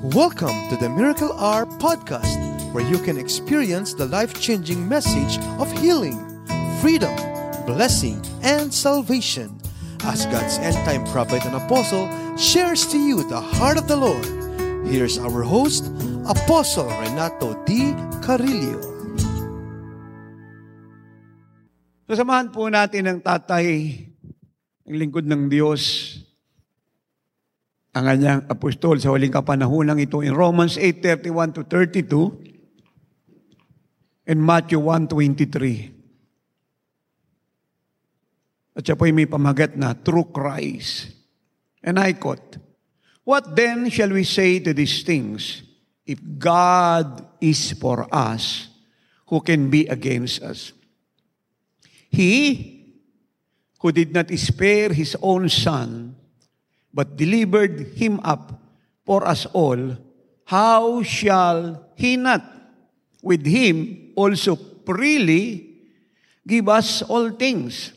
Welcome to the Miracle Hour podcast, where you can experience the life changing message of healing, freedom, blessing, and salvation. As God's end time prophet and apostle shares to you the heart of the Lord, here's our host, Apostle Renato D. Carillo. Sasamahan po natin ang tatay, ang lingkod ng Diyos, ang kanyang apostol sa huling kapanahunang ito in Romans 8:31 to 32 and Matthew 1:23. At siya po'y may pamagat na true Christ. And I quote, What then shall we say to these things? If God is for us, who can be against us? He who did not spare his own son, but delivered him up for us all, how shall he not with him also freely give us all things?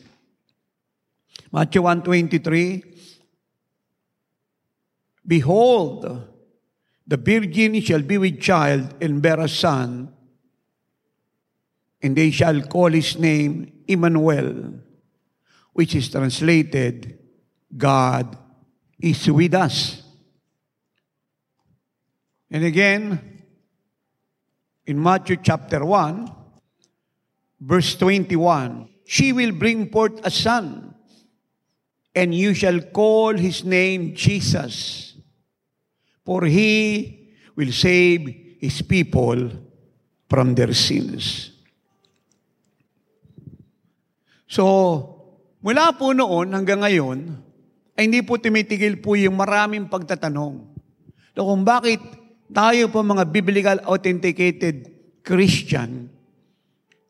Matthew 1.23 Behold, the virgin shall be with child and bear a son, and they shall call his name Emmanuel, which is translated, God is with us. And again, in Matthew chapter 1, verse 21, she will bring forth a son, and you shall call his name Jesus, for he will save his people from their sins. So, mula po noon hanggang ngayon, ay hindi po tumitigil po yung maraming pagtatanong. So kung bakit tayo po mga biblical authenticated Christian,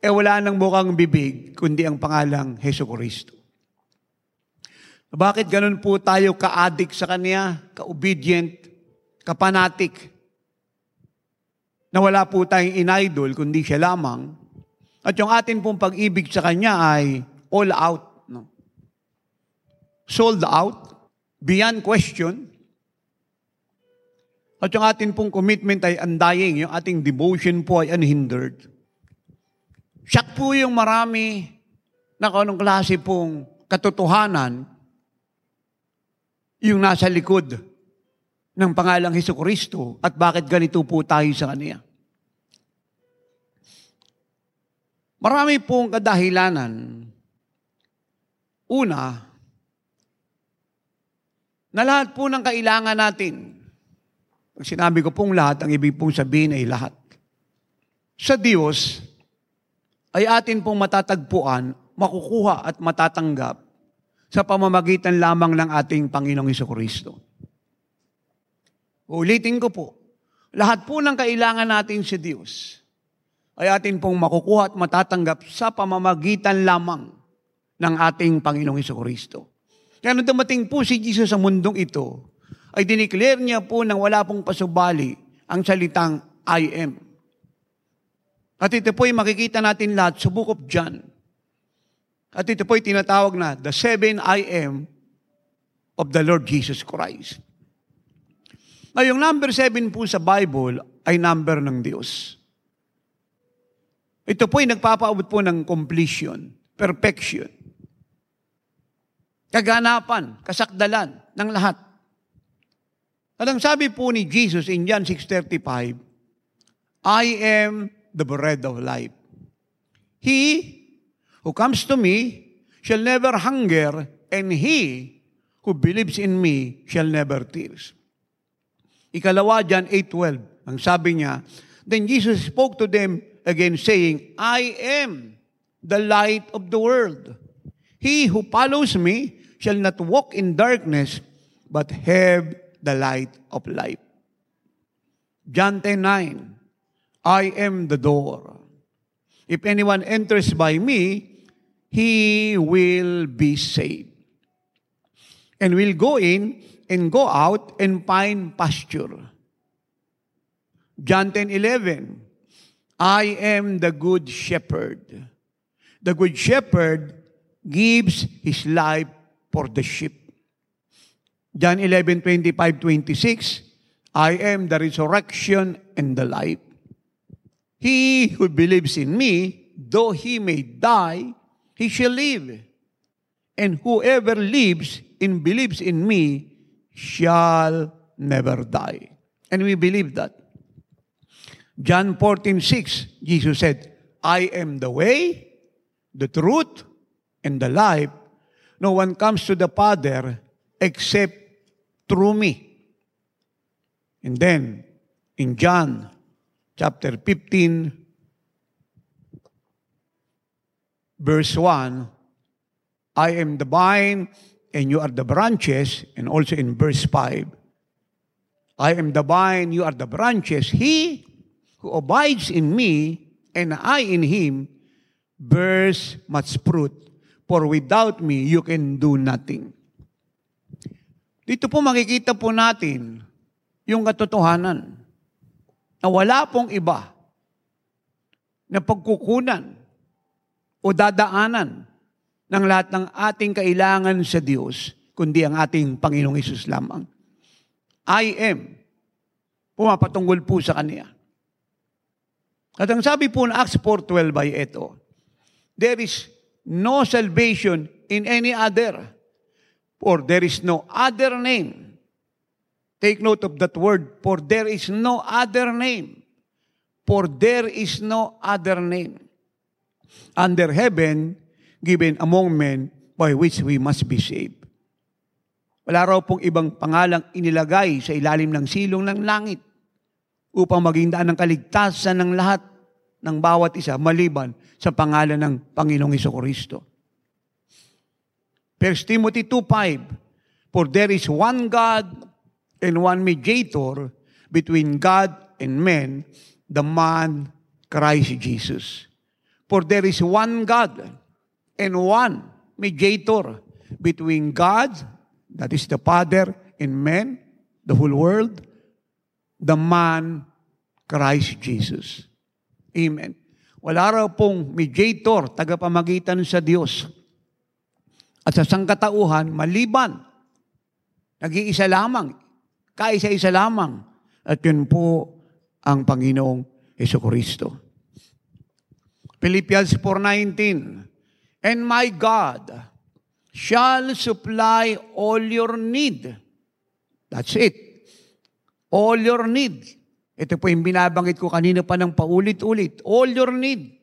eh wala nang mukhang bibig, kundi ang pangalang Heso Kristo. Bakit ganun po tayo ka-addict sa Kanya, ka-obedient, ka-fanatic, na wala po tayong in-idol, kundi siya lamang, at yung atin pong pag-ibig sa Kanya ay all out. Sold out, beyond question. At yung atin pong commitment ay undying, yung ating devotion po ay unhindered. Siyak po yung marami na anong klase pong katotohanan yung nasa likod ng pangalang Heso Kristo at bakit ganito po tayo sa Kanya. Marami pong kadahilanan. Una, na lahat po ng kailangan natin, pag sinabi ko pong lahat, ang ibig pong sabihin ay lahat. Sa Diyos, ay atin pong matatagpuan, makukuha at matatanggap sa pamamagitan lamang ng ating Panginoong Iso Kristo. Ulitin ko po, lahat po ng kailangan natin sa Diyos ay atin pong makukuha at matatanggap sa pamamagitan lamang ng ating Panginoong Iso Kristo. Kaya nung dumating po si Jesus sa mundong ito, ay dineclare niya po nang wala pong pasubali ang salitang I am. At ito po ay makikita natin lahat sa Book of John. At ito po ay tinatawag na the seven I am of the Lord Jesus Christ. Ngayong number seven po sa Bible ay number ng Diyos. Ito po ay nagpapaabot po ng completion, perfection, kaganapan, kasakdalan ng lahat. At ang sabi po ni Jesus in John 6.35, I am the bread of life. He who comes to me shall never hunger, and he who believes in me shall never thirst. Ikalawa, John 8.12, ang sabi niya, Then Jesus spoke to them again saying, I am the light of the world. He who follows me shall not walk in darkness, but have the light of life. John 10.9, I am the door. If anyone enters by me, he will be saved. And will go in and go out and find pasture. John 10:11 I am the good shepherd. The good shepherd gives his life for the sheep. John 11, 25, 26, I am the resurrection and the life. He who believes in me, though he may die, he shall live. And whoever lives and believes in me shall never die. And we believe that. John 14, 6, Jesus said, I am the way, the truth, and the life. No one comes to the Father except through me. And then, in John chapter 15, verse 1, I am the vine and you are the branches, and also in verse 5, I am the vine, you are the branches. He who abides in me and I in him bears much fruit. For without me, you can do nothing. Dito po makikita po natin yung katotohanan na wala pong iba na pagkukunan o dadaanan ng lahat ng ating kailangan sa Diyos, kundi ang ating Panginoong Isus lamang. I am. Pumapatungkol po sa Kanya. At ang sabi po ng Acts 4.12 ay ito, There is no salvation in any other, for there is no other name. Take note of that word, for there is no other name. For there is no other name under heaven given among men by which we must be saved. Wala raw pong ibang pangalang inilagay sa ilalim ng silong ng langit upang maging daan ng kaligtasan ng lahat ng bawat isa maliban sa pangalan ng Panginoong Kristo. 1 Timothy 2.5 For there is one God and one mediator between God and men, the man Christ Jesus. For there is one God and one mediator between God, that is the Father, and men, the whole world, the man, Christ Jesus. Amen. Wala raw pong mediator, tagapamagitan sa Diyos. At sa sangkatauhan, maliban, nag-iisa lamang, kaisa-isa lamang. At yun po ang Panginoong Yeso Kristo. Philippians 4.19 And my God shall supply all your need. That's it. All your need. Ito po yung binabanggit ko kanina pa ng paulit-ulit. All your need.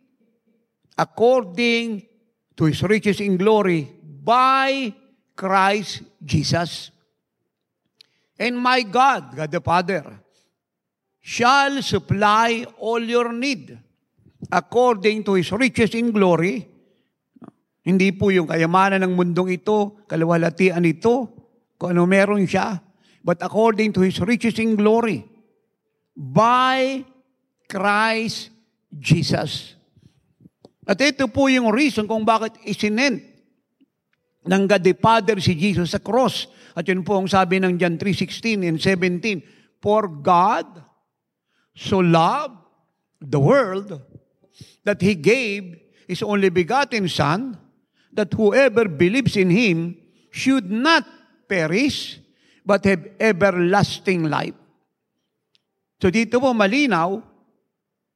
According to His riches in glory by Christ Jesus. And my God, God the Father, shall supply all your need according to His riches in glory hindi po yung kayamanan ng mundong ito, kalawalatian ito, kung ano meron siya, but according to His riches in glory, by Christ Jesus. At ito po yung reason kung bakit isinent ng God the Father si Jesus sa cross. At yun po ang sabi ng John 3.16 and 17, For God so loved the world that He gave His only begotten Son, that whoever believes in Him should not perish, but have everlasting life. So dito po malinaw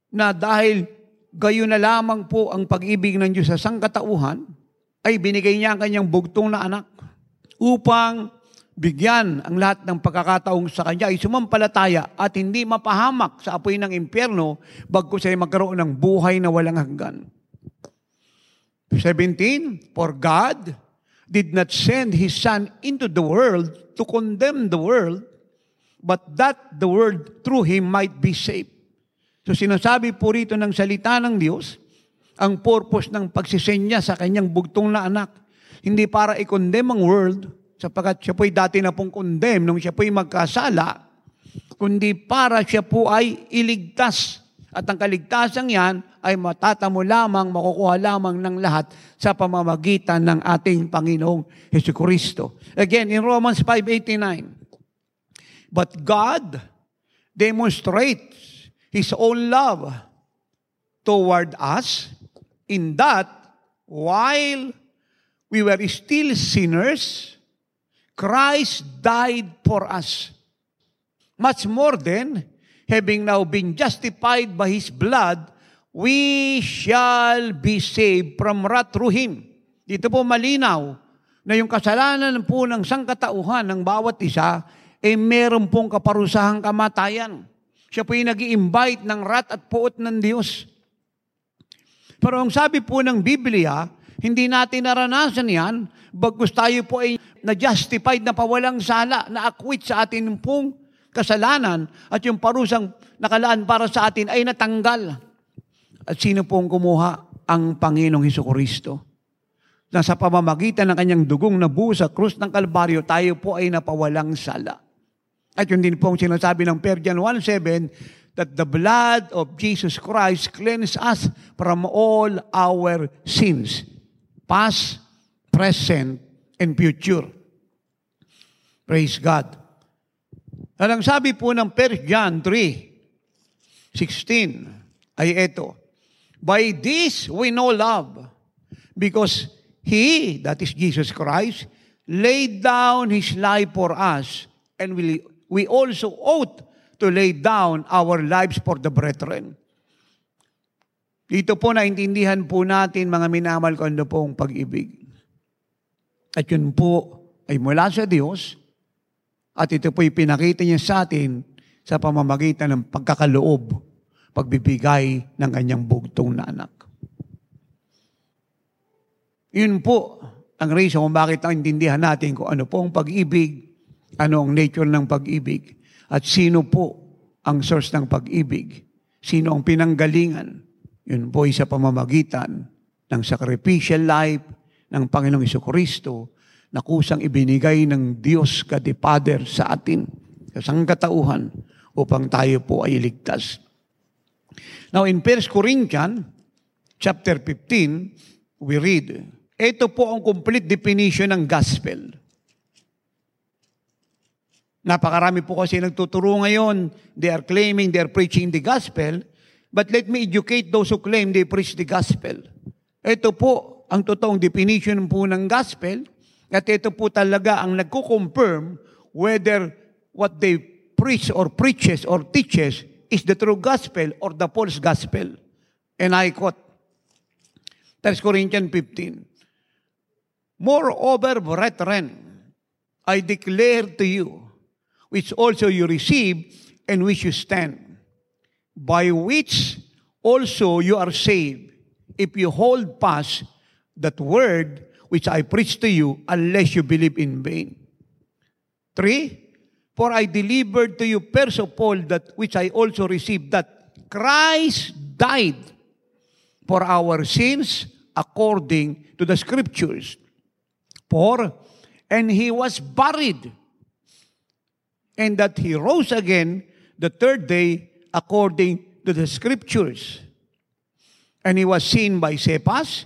na dahil gayon na lamang po ang pag-ibig ng Diyos sa sangkatauhan, ay binigay niya ang kanyang bugtong na anak upang bigyan ang lahat ng pagkakataong sa kanya ay sumampalataya at hindi mapahamak sa apoy ng impyerno bagko siya magkaroon ng buhay na walang hanggan. 17, For God did not send His Son into the world to condemn the world, but that the world through Him might be saved. So sinasabi po rito ng salita ng Diyos, ang purpose ng pagsisenya sa kanyang bugtong na anak, hindi para i-condemn ang world, sapagkat siya po'y dati na pong condemn nung siya po'y magkasala, kundi para siya po ay iligtas. At ang kaligtasan yan ay matatamo lamang, makukuha lamang ng lahat sa pamamagitan ng ating Panginoong Heso Kristo. Again, in Romans 5.89, But God demonstrates His own love toward us in that while we were still sinners, Christ died for us. Much more then, having now been justified by His blood, we shall be saved from wrath through Him. Dito po malinaw na yung kasalanan po ng sangkatauhan ng bawat isa, eh meron pong kaparusahang kamatayan. Siya po yung nag invite ng wrath at puot ng Diyos. Pero ang sabi po ng Biblia, hindi natin naranasan yan, bagkus tayo po ay na-justified na pawalang sala, na-acquit sa atin pong kasalanan at yung parusang nakalaan para sa atin ay natanggal. At sino pong kumuha? Ang Panginoong Heso Kristo. Na sa pamamagitan ng kanyang dugong na buo sa krus ng Kalbaryo, tayo po ay napawalang sala. At yun din po ang sinasabi ng Persian 1.7, that the blood of Jesus Christ cleanse us from all our sins, past, present, and future. Praise God. At ang sabi po ng 1 John 3, 16, ay ito, By this we know love, because He, that is Jesus Christ, laid down His life for us, and we, we also ought to lay down our lives for the brethren. Dito po naintindihan po natin, mga minamal ko, ano pong pag-ibig. At yun po ay mula sa Diyos, at ito po'y pinakita niya sa atin sa pamamagitan ng pagkakaloob, pagbibigay ng kanyang bugtong na anak. Yun po ang reason kung bakit intindihan natin kung ano po ang pag-ibig, ano ang nature ng pag-ibig, at sino po ang source ng pag-ibig, sino ang pinanggalingan. Yun po ay sa pamamagitan ng sacrificial life ng Panginoong Kristo na kusang ibinigay ng Diyos the Father sa atin, sa sangkatauhan, upang tayo po ay ligtas. Now, in 1 Corinthians, chapter 15, we read, ito po ang complete definition ng gospel. Napakarami po kasi nagtuturo ngayon. They are claiming they are preaching the gospel. But let me educate those who claim they preach the gospel. Ito po ang totoong definition po ng gospel. At ito po talaga ang nagko-confirm whether what they preach or preaches or teaches is the true gospel or the false gospel. And I quote, 1 Corinthians 15, Moreover, brethren, I declare to you, which also you receive and which you stand, by which also you are saved, if you hold fast that word which I preach to you, unless you believe in vain. Three, for I delivered to you first of all that which I also received, that Christ died for our sins according to the scriptures 4, and he was buried, and that he rose again the third day according to the scriptures. And he was seen by Cephas,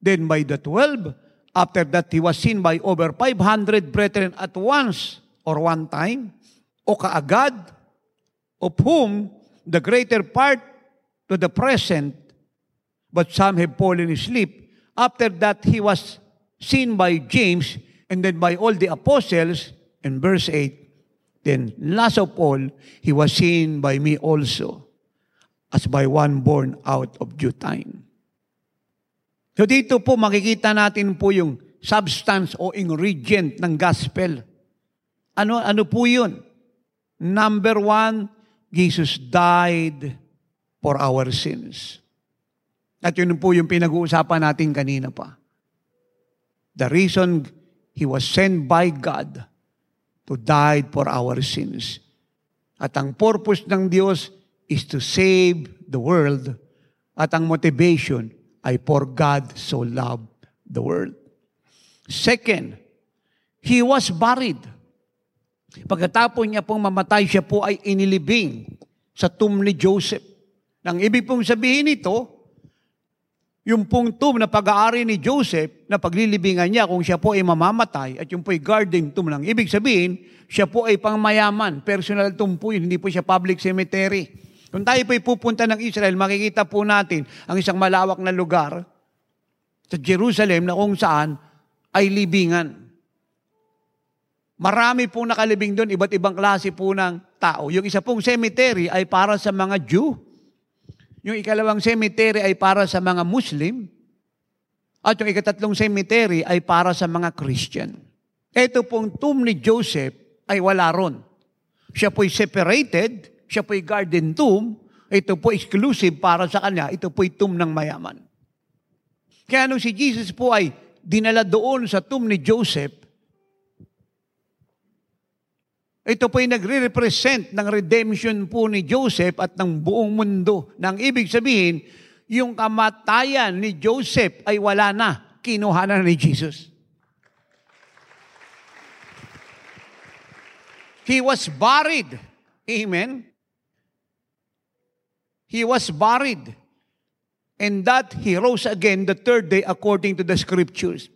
then by the twelve. After that, he was seen by over 500 brethren at once or one time, o kaagad, of whom the greater part to the present, but some have fallen asleep. After that, he was seen by James and then by all the apostles. In verse 8, then last of all, he was seen by me also, as by one born out of due time. So dito po makikita natin po yung substance o ingredient ng gospel. Ano, ano po yun? Number one, Jesus died for our sins. At yun po yung pinag-uusapan natin kanina pa. The reason He was sent by God to die for our sins. At ang purpose ng Diyos is to save the world. At ang motivation ay for God so loved the world. Second, He was buried. Pagkatapos niya pong mamatay, siya po ay inilibing sa tomb ni Joseph. Nang ibig pong sabihin ito, yung pong tomb na pag-aari ni Joseph na paglilibingan niya kung siya po ay mamamatay at yung po ay guarding tomb lang. Ibig sabihin, siya po ay pangmayaman. Personal tomb po yun, hindi po siya public cemetery. Kung tayo po ay pupunta ng Israel, makikita po natin ang isang malawak na lugar sa Jerusalem na kung saan ay libingan. Marami po nakalibing doon, iba't ibang klase po ng tao. Yung isa pong cemetery ay para sa mga Jew. Yung ikalawang cemetery ay para sa mga Muslim. At yung ikatatlong cemetery ay para sa mga Christian. Ito pong tomb ni Joseph ay wala ron. Siya po'y separated, siya po'y garden tomb, ito po exclusive para sa kanya, ito po'y tomb ng mayaman. Kaya nung si Jesus po ay dinala doon sa tomb ni Joseph, ito po ay nagre-represent ng redemption po ni Joseph at ng buong mundo. Nang ibig sabihin, yung kamatayan ni Joseph ay wala na. Kinuha na ni Jesus. He was buried. Amen. He was buried. And that he rose again the third day according to the scriptures.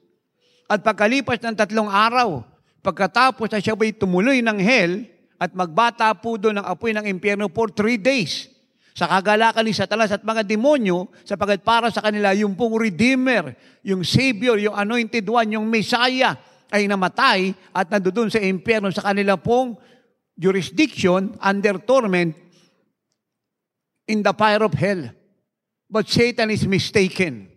At pagkalipas ng tatlong araw, Pagkatapos na siya ba'y tumuloy ng hell at magbata po doon ng apoy ng impyerno for three days sa kagalakan ni Satanas at mga demonyo sapagat para sa kanila yung pong Redeemer, yung Savior, yung Anointed One, yung Messiah ay namatay at nandoon sa impyerno sa kanila pong jurisdiction under torment in the fire of hell. But Satan is mistaken.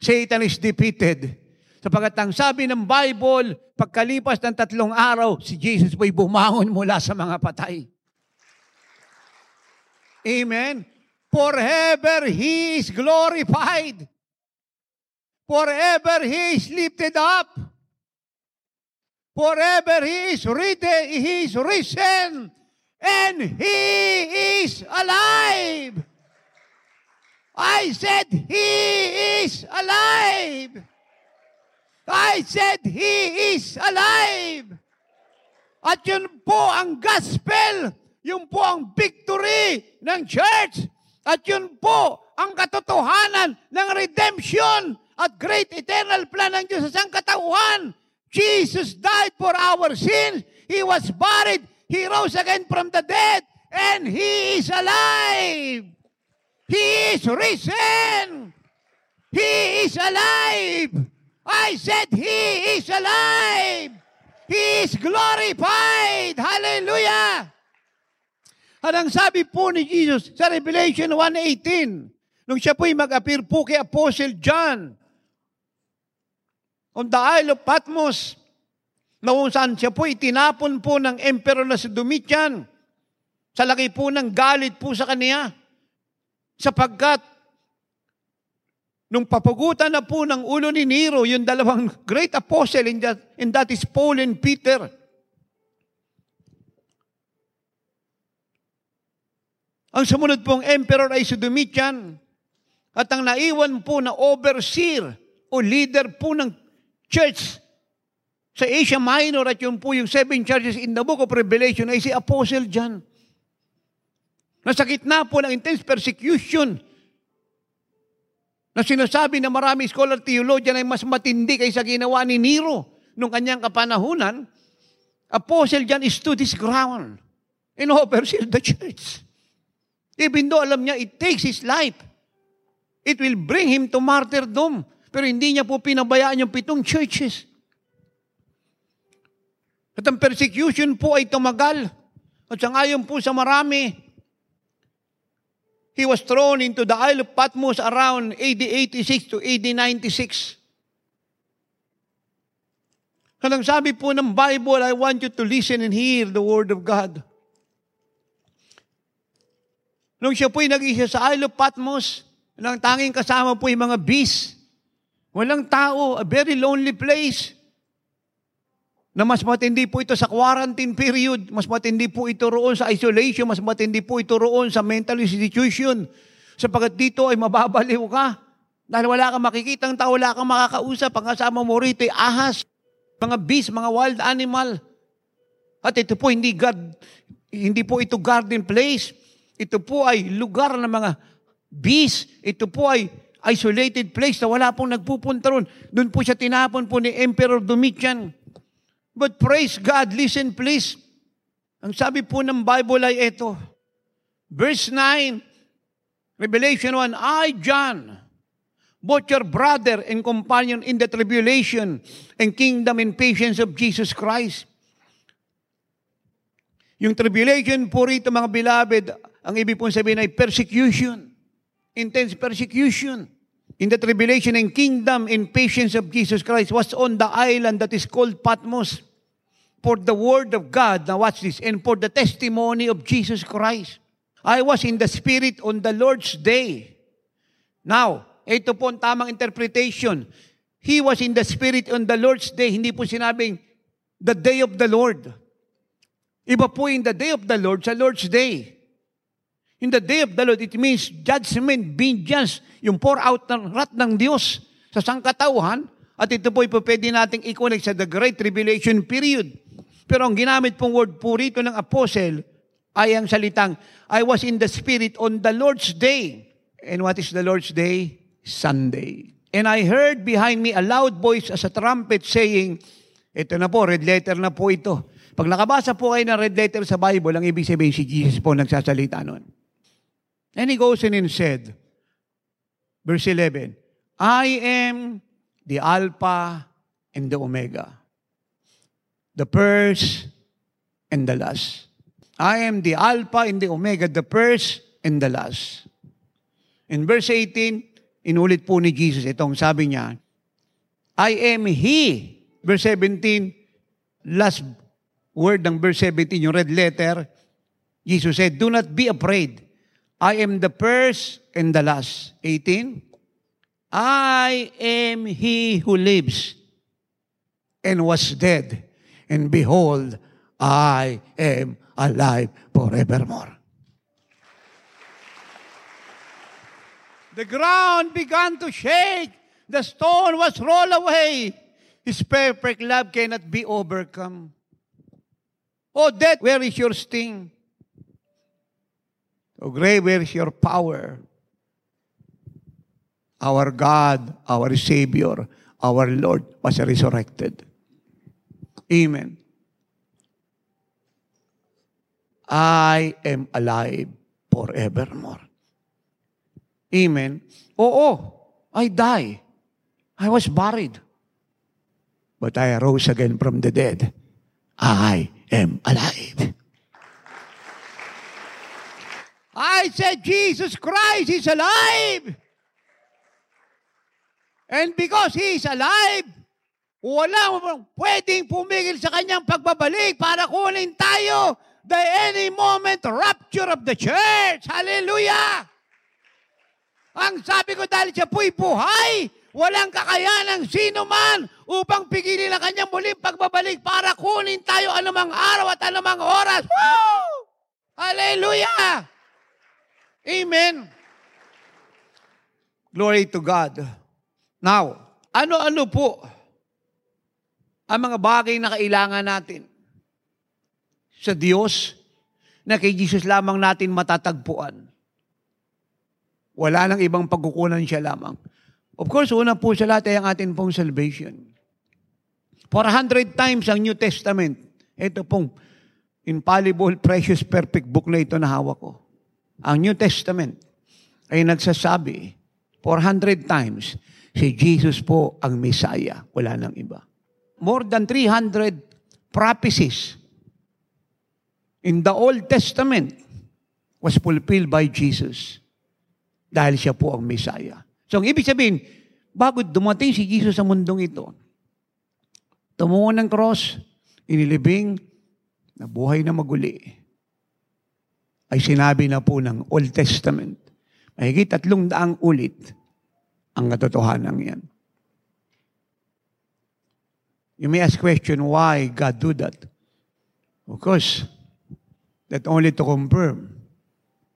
Satan is defeated. Sapagat ang sabi ng Bible, pagkalipas ng tatlong araw, si Jesus po'y bumangon mula sa mga patay. Amen? Forever He is glorified. Forever He is lifted up. Forever He is risen, He is risen, and He is alive. I said He is alive. I said, He is alive. At yun po ang gospel, yun po ang victory ng church. At yun po ang katotohanan ng redemption at great eternal plan ng Diyos sa sangkatauhan. Jesus died for our sins. He was buried. He rose again from the dead. And He is alive. He is risen. He is alive. I said, He is alive. He is glorified. Hallelujah. At ang sabi po ni Jesus sa Revelation 1.18, nung siya po'y mag-appear po kay Apostle John on the Isle of Patmos, na kung saan siya po itinapon po ng Emperor na si Domitian sa laki po ng galit po sa kanya sapagkat Nung papugutan na po ng ulo ni Nero, yung dalawang great apostle, and that, and that is Paul and Peter. Ang sumunod pong emperor ay si Domitian. At ang naiwan po na overseer o leader po ng church sa Asia Minor at yun po yung seven churches in the book of Revelation ay si Apostle John. Nasa gitna po ng intense persecution na sinasabi na marami scholar theologian ay mas matindi kaysa ginawa ni Nero nung kanyang kapanahunan, Apostle John stood his ground and oversealed the church. Even though alam niya, it takes his life. It will bring him to martyrdom. Pero hindi niya po pinabayaan yung pitong churches. At ang persecution po ay tumagal. At sa ngayon po sa marami, He was thrown into the Isle of Patmos around AD 86 to AD 96. Kanang sabi po ng Bible, I want you to listen and hear the Word of God. Nung siya po'y nag-isa sa Isle of Patmos, ang tanging kasama po yung mga beasts. Walang tao, a very lonely place na mas matindi po ito sa quarantine period, mas matindi po ito roon sa isolation, mas matindi po ito roon sa mental institution. Sapagat dito ay mababaliw ka. Dahil wala kang makikitang tao, wala kang makakausap. Ang kasama mo rito ay ahas, mga beast, mga wild animal. At ito po hindi God, hindi po ito garden place. Ito po ay lugar ng mga beast. Ito po ay isolated place na wala pong nagpupunta ron. Doon po siya tinapon po ni Emperor Domitian. But praise God, listen please. Ang sabi po ng Bible ay ito. Verse 9, Revelation 1, I, John, both your brother and companion in the tribulation and kingdom and patience of Jesus Christ. Yung tribulation po rito, mga beloved, ang ibig pong sabihin ay persecution. Intense persecution. In the tribulation and kingdom and patience of Jesus Christ was on the island that is called Patmos for the word of God, now watch this, and for the testimony of Jesus Christ. I was in the Spirit on the Lord's day. Now, ito po ang tamang interpretation. He was in the Spirit on the Lord's day. Hindi po sinabing the day of the Lord. Iba po in the day of the Lord sa Lord's day. In the day of the Lord, it means judgment, vengeance, yung pour out ng rat ng Diyos sa sangkatauhan. At ito po pwede nating i-connect sa the Great Tribulation period. Pero ang ginamit pong word po rito ng apostle ay ang salitang, I was in the Spirit on the Lord's day. And what is the Lord's day? Sunday. And I heard behind me a loud voice as a trumpet saying, ito na po, red letter na po ito. Pag nakabasa po kayo ng red letter sa Bible, ang ibig sabihin si Jesus po nagsasalita nun. And he goes in and said, verse 11, I am the Alpha and the Omega, the first and the last. I am the Alpha and the Omega, the first and the last. In verse 18, inulit po ni Jesus, itong sabi niya, I am He. Verse 17, last word ng verse 17, yung red letter, Jesus said, Do not be afraid. I am the first and the last. 18. I am he who lives and was dead. And behold, I am alive forevermore. The ground began to shake. The stone was rolled away. His perfect love cannot be overcome. Oh, death, where is your sting? Oh, grave, where is your power? Our God, our Savior, our Lord was resurrected. Amen. I am alive forevermore. Amen. Oo, I die. I was buried. But I arose again from the dead. I am alive. I said, Jesus Christ is alive. And because He is alive, wala pwedeng pumigil sa kanyang pagbabalik para kunin tayo the any moment rapture of the church. Hallelujah! Ang sabi ko dahil siya po'y buhay, walang kakayanan sino man upang pigilin ang kanyang muling pagbabalik para kunin tayo anumang araw at anumang oras. Woo! Hallelujah! Amen. Glory to God. Now, ano-ano po ang mga bagay na kailangan natin sa Diyos na kay Jesus lamang natin matatagpuan? Wala nang ibang pagkukunan siya lamang. Of course, una po sa lahat ay ang atin pong salvation. 400 times ang New Testament. Ito pong infallible, precious, perfect book na ito na hawak ko. Ang New Testament ay nagsasabi 400 times si Jesus po ang Messiah. Wala nang iba. More than 300 prophecies in the Old Testament was fulfilled by Jesus dahil siya po ang Messiah. So, ang ibig sabihin, bago dumating si Jesus sa mundong ito, tumungo ng cross, inilibing, nabuhay na maguli, ay sinabi na po ng Old Testament. Mahigit tatlong daang ulit ang katotohanan yan. You may ask question, why God do that? Of course, that only to confirm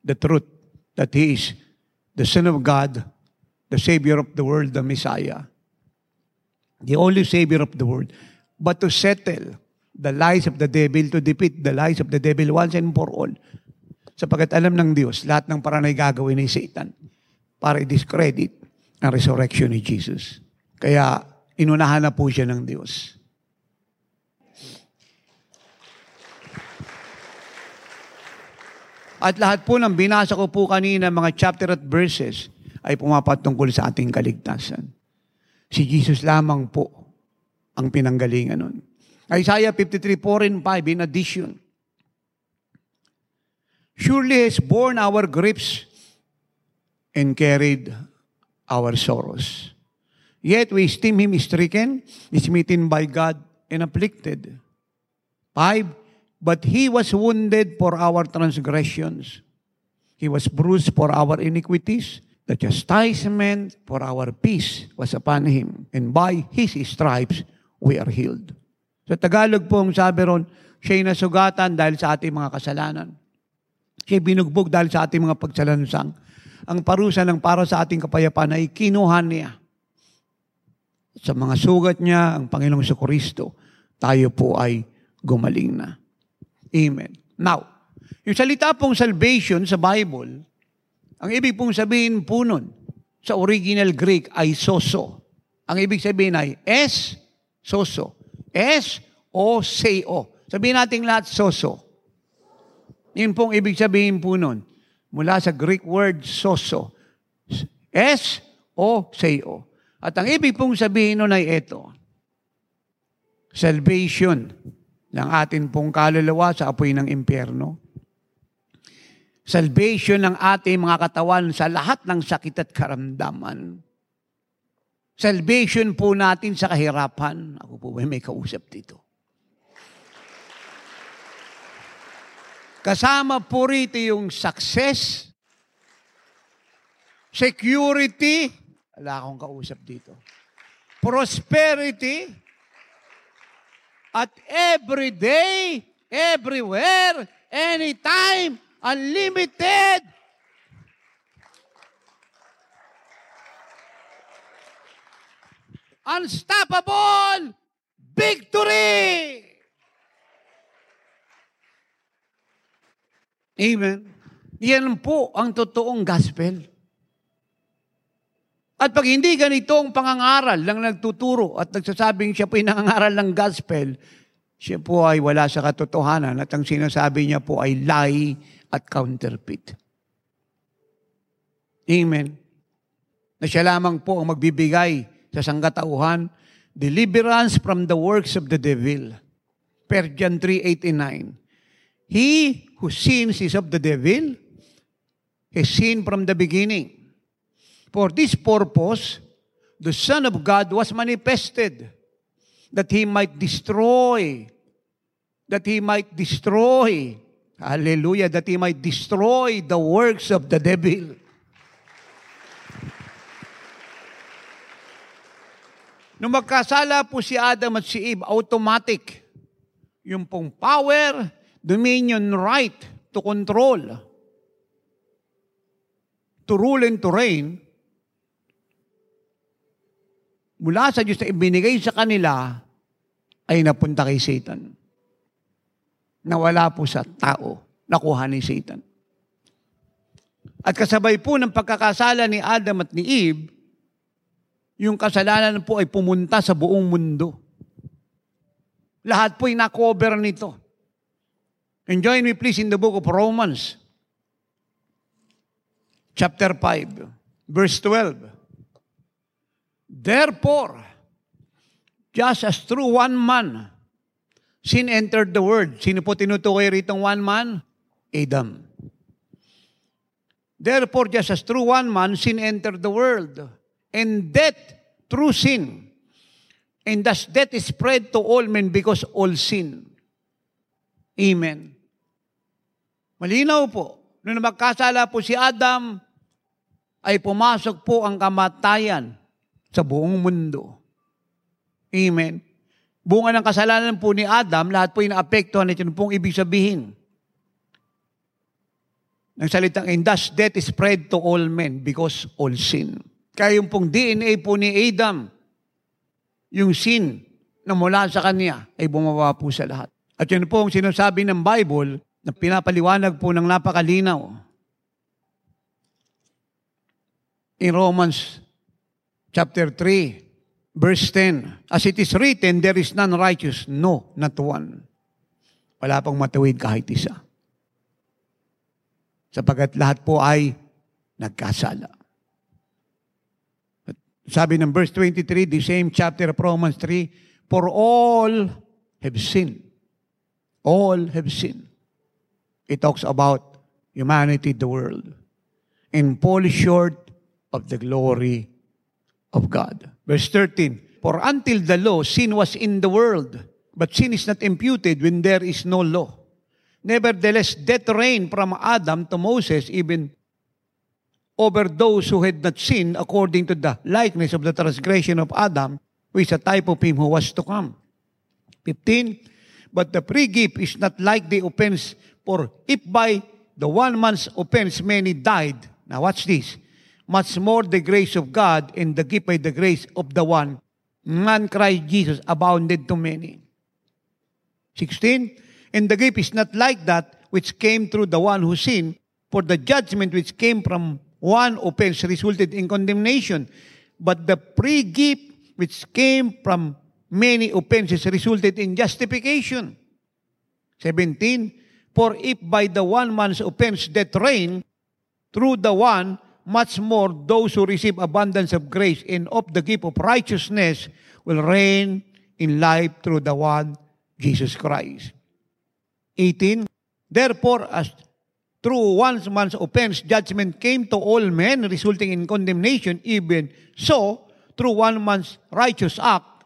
the truth that He is the Son of God, the Savior of the world, the Messiah, the only Savior of the world, but to settle the lies of the devil, to defeat the lies of the devil once and for all, Sapagkat alam ng Diyos, lahat ng paraan ay gagawin ni Satan para i-discredit ang resurrection ni Jesus. Kaya inunahan na po siya ng Diyos. At lahat po ng binasa ko po kanina, mga chapter at verses, ay pumapatungkol sa ating kaligtasan. Si Jesus lamang po ang pinanggalingan nun. Isaiah 53, 4 and 5, in addition, Surely has borne our griefs and carried our sorrows. Yet we esteem him stricken, smitten by God, and afflicted. Five, but he was wounded for our transgressions. He was bruised for our iniquities. The chastisement for our peace was upon him. And by his stripes, we are healed. Sa Tagalog po ang sabi ron, siya'y nasugatan dahil sa ating mga kasalanan. Siya'y binugbog dahil sa ating mga pagsalansang. Ang parusa ng para sa ating kapayapaan ay kinuha niya. Sa mga sugat niya, ang Panginoong Kristo, tayo po ay gumaling na. Amen. Now, yung salita pong salvation sa Bible, ang ibig pong sabihin po nun, sa original Greek ay soso. Ang ibig sabihin ay S, soso. S, O, C, O. Sabihin natin lahat soso. Yun pong ibig sabihin po nun. Mula sa Greek word soso. S, O, C, O. At ang ibig pong sabihin nun ay ito. Salvation ng atin pong kaluluwa sa apoy ng impyerno salvation ng ating mga katawan sa lahat ng sakit at karamdaman. Salvation po natin sa kahirapan. Ako po may kausap dito. Kasama po rito yung success, security, wala akong kausap dito, prosperity, at every day, everywhere, anytime, Unlimited! Unstoppable victory! Amen. Yan po ang totoong gospel. At pag hindi ganito ang pangangaral ng nagtuturo at nagsasabing siya po ay nangangaral ng gospel, siya po ay wala sa katotohanan at ang sinasabi niya po ay lie at counterfeit. Amen. Na siya lamang po ang magbibigay sa sangkatauhan, deliverance from the works of the devil. Per John 3.89. He who sins is of the devil, has sinned from the beginning. For this purpose, the Son of God was manifested, that He might destroy, that He might destroy Hallelujah, that He might destroy the works of the devil. Nung magkasala po si Adam at si Eve, automatic. Yung pong power, dominion, right to control, to rule and to reign, mula sa Diyos na ibinigay sa kanila, ay napunta kay Satan na wala po sa tao, nakuha ni Satan. At kasabay po ng pagkakasala ni Adam at ni Eve, yung kasalanan po ay pumunta sa buong mundo. Lahat po ay nakover nito. And join me please in the book of Romans, chapter 5, verse 12. Therefore, just as through one man, Sin entered the world. Sino po tinutukoy rito one man? Adam. Therefore, just as through one man, sin entered the world. And death through sin. And thus death is spread to all men because all sin. Amen. Malinaw po. Nung magkasala po si Adam, ay pumasok po ang kamatayan sa buong mundo. Amen. Bunga ng kasalanan po ni Adam, lahat po inaapektuhan ito pong ibig sabihin. Ng salitang, and thus death is spread to all men because all sin. Kaya yung pong DNA po ni Adam, yung sin na mula sa kanya ay bumaba po sa lahat. At yun po ang sinasabi ng Bible na pinapaliwanag po ng napakalinaw. In Romans chapter 3, Verse 10, As it is written, there is none righteous, no, not one. Wala pang matuwid kahit isa. Sapagat lahat po ay nagkasala. At sabi ng verse 23, the same chapter of Romans 3, For all have sinned. All have sinned. It talks about humanity, the world, and fall short of the glory of God. Verse 13, For until the law, sin was in the world, but sin is not imputed when there is no law. Nevertheless, death reigned from Adam to Moses, even over those who had not sinned according to the likeness of the transgression of Adam, who is a type of him who was to come. 15. But the free gift is not like the offense, for if by the one man's offense many died, now watch this, much more the grace of God and the gift by the grace of the one, man Christ Jesus, abounded to many. 16. And the gift is not like that which came through the one who sinned, for the judgment which came from one offense resulted in condemnation, but the free gift which came from many offenses resulted in justification. 17. For if by the one man's offense death reigned, through the one, much more those who receive abundance of grace and of the gift of righteousness will reign in life through the one, Jesus Christ. 18. Therefore, as through one man's offense, judgment came to all men, resulting in condemnation, even so, through one man's righteous act,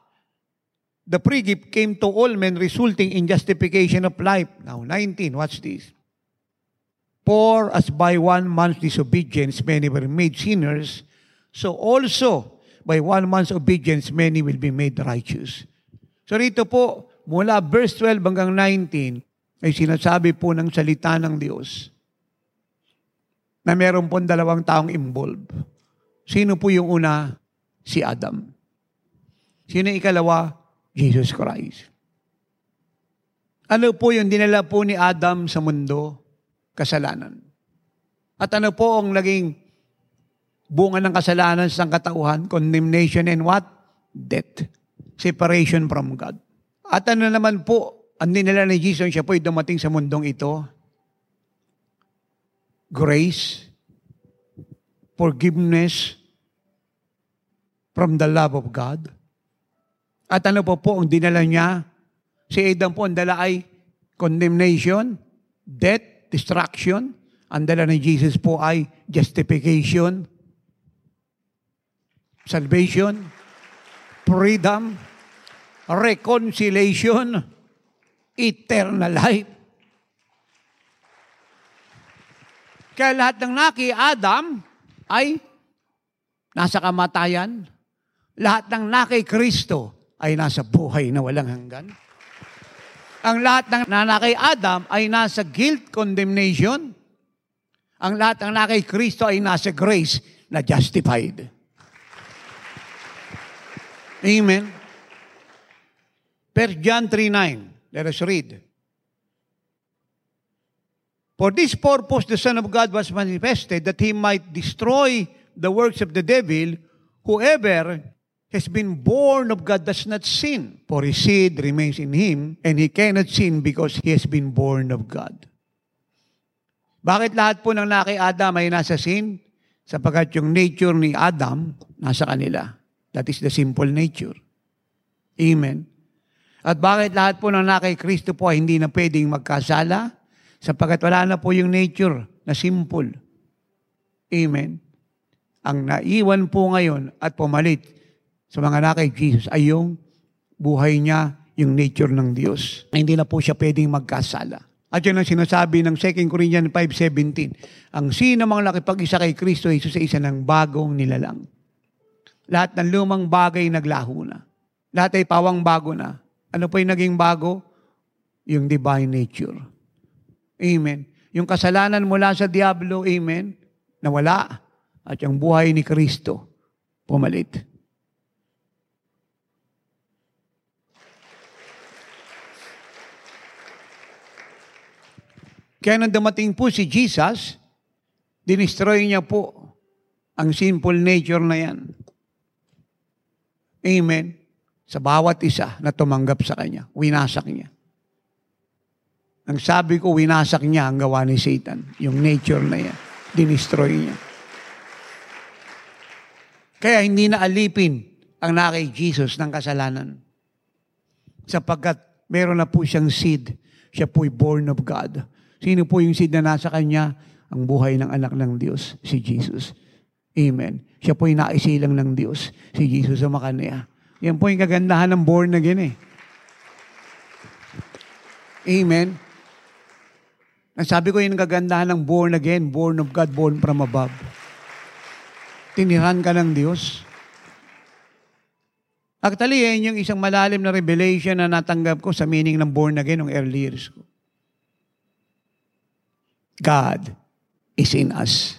the free gift came to all men, resulting in justification of life. Now, 19, watch this. For as by one man's disobedience many were made sinners, so also by one man's obedience many will be made righteous. So rito po, mula verse 12 hanggang 19, ay sinasabi po ng salita ng Diyos na meron po dalawang taong involved. Sino po yung una? Si Adam. Sino yung ikalawa? Jesus Christ. Ano po yung dinala po ni Adam sa mundo? Kasalanan. At ano po ang naging bunga ng kasalanan sa katauhan? Condemnation and what? Death. Separation from God. At ano naman po, ang nila ni Jesus, siya po ay dumating sa mundong ito. Grace, forgiveness from the love of God. At ano po po ang dinala niya? Si Adam po ang dala ay condemnation, death, destruction. Ang dala ni Jesus po ay justification, salvation, freedom, reconciliation, eternal life. Kaya lahat ng naki Adam ay nasa kamatayan. Lahat ng naki Kristo ay nasa buhay na walang hanggan. Ang lahat ng nanakay Adam ay nasa guilt condemnation. Ang lahat ng nanakay Kristo ay nasa grace na justified. Amen. Per John 3.9, let us read. For this purpose the Son of God was manifested that He might destroy the works of the devil. Whoever has been born of God does not sin, for his seed remains in him, and he cannot sin because he has been born of God. Bakit lahat po ng naki Adam ay nasa sin? Sapagkat yung nature ni Adam nasa kanila. That is the simple nature. Amen. At bakit lahat po ng naki Kristo po ay hindi na pwedeng magkasala? Sapagkat wala na po yung nature na simple. Amen. Ang naiwan po ngayon at pumalit sa mga anak kay Jesus ay yung buhay niya, yung nature ng Diyos. Hindi na po siya pwedeng magkasala. At yun ang sinasabi ng 2 Corinthians 5.17. Ang sino mang nakipag-isa kay Kristo Jesus ay isa ng bagong nilalang. Lahat ng lumang bagay naglaho na. Lahat ay pawang bago na. Ano po yung naging bago? Yung divine nature. Amen. Yung kasalanan mula sa Diablo, amen, nawala. At yung buhay ni Kristo, pumalit. Kaya nang dumating po si Jesus, dinestroy niya po ang sinful nature na yan. Amen. Sa bawat isa na tumanggap sa Kanya, winasak niya. Ang sabi ko, winasak niya ang gawa ni Satan, yung nature na yan. Dinestroy niya. Kaya hindi na alipin ang nakay Jesus ng kasalanan. Sapagkat meron na po siyang seed. Siya po'y born of God Sino po yung seed na nasa kanya? ang buhay ng anak ng Diyos, si Jesus. Amen. Siya po yung naisilang ng Diyos, si Jesus sa Makanea. Yan po yung kagandahan ng born again eh. Amen. Nasabi ko yung kagandahan ng born again, born of God, born from above. Tiniran ka ng Diyos. Actually, yan yung isang malalim na revelation na natanggap ko sa meaning ng born again ng early years ko. God is in us.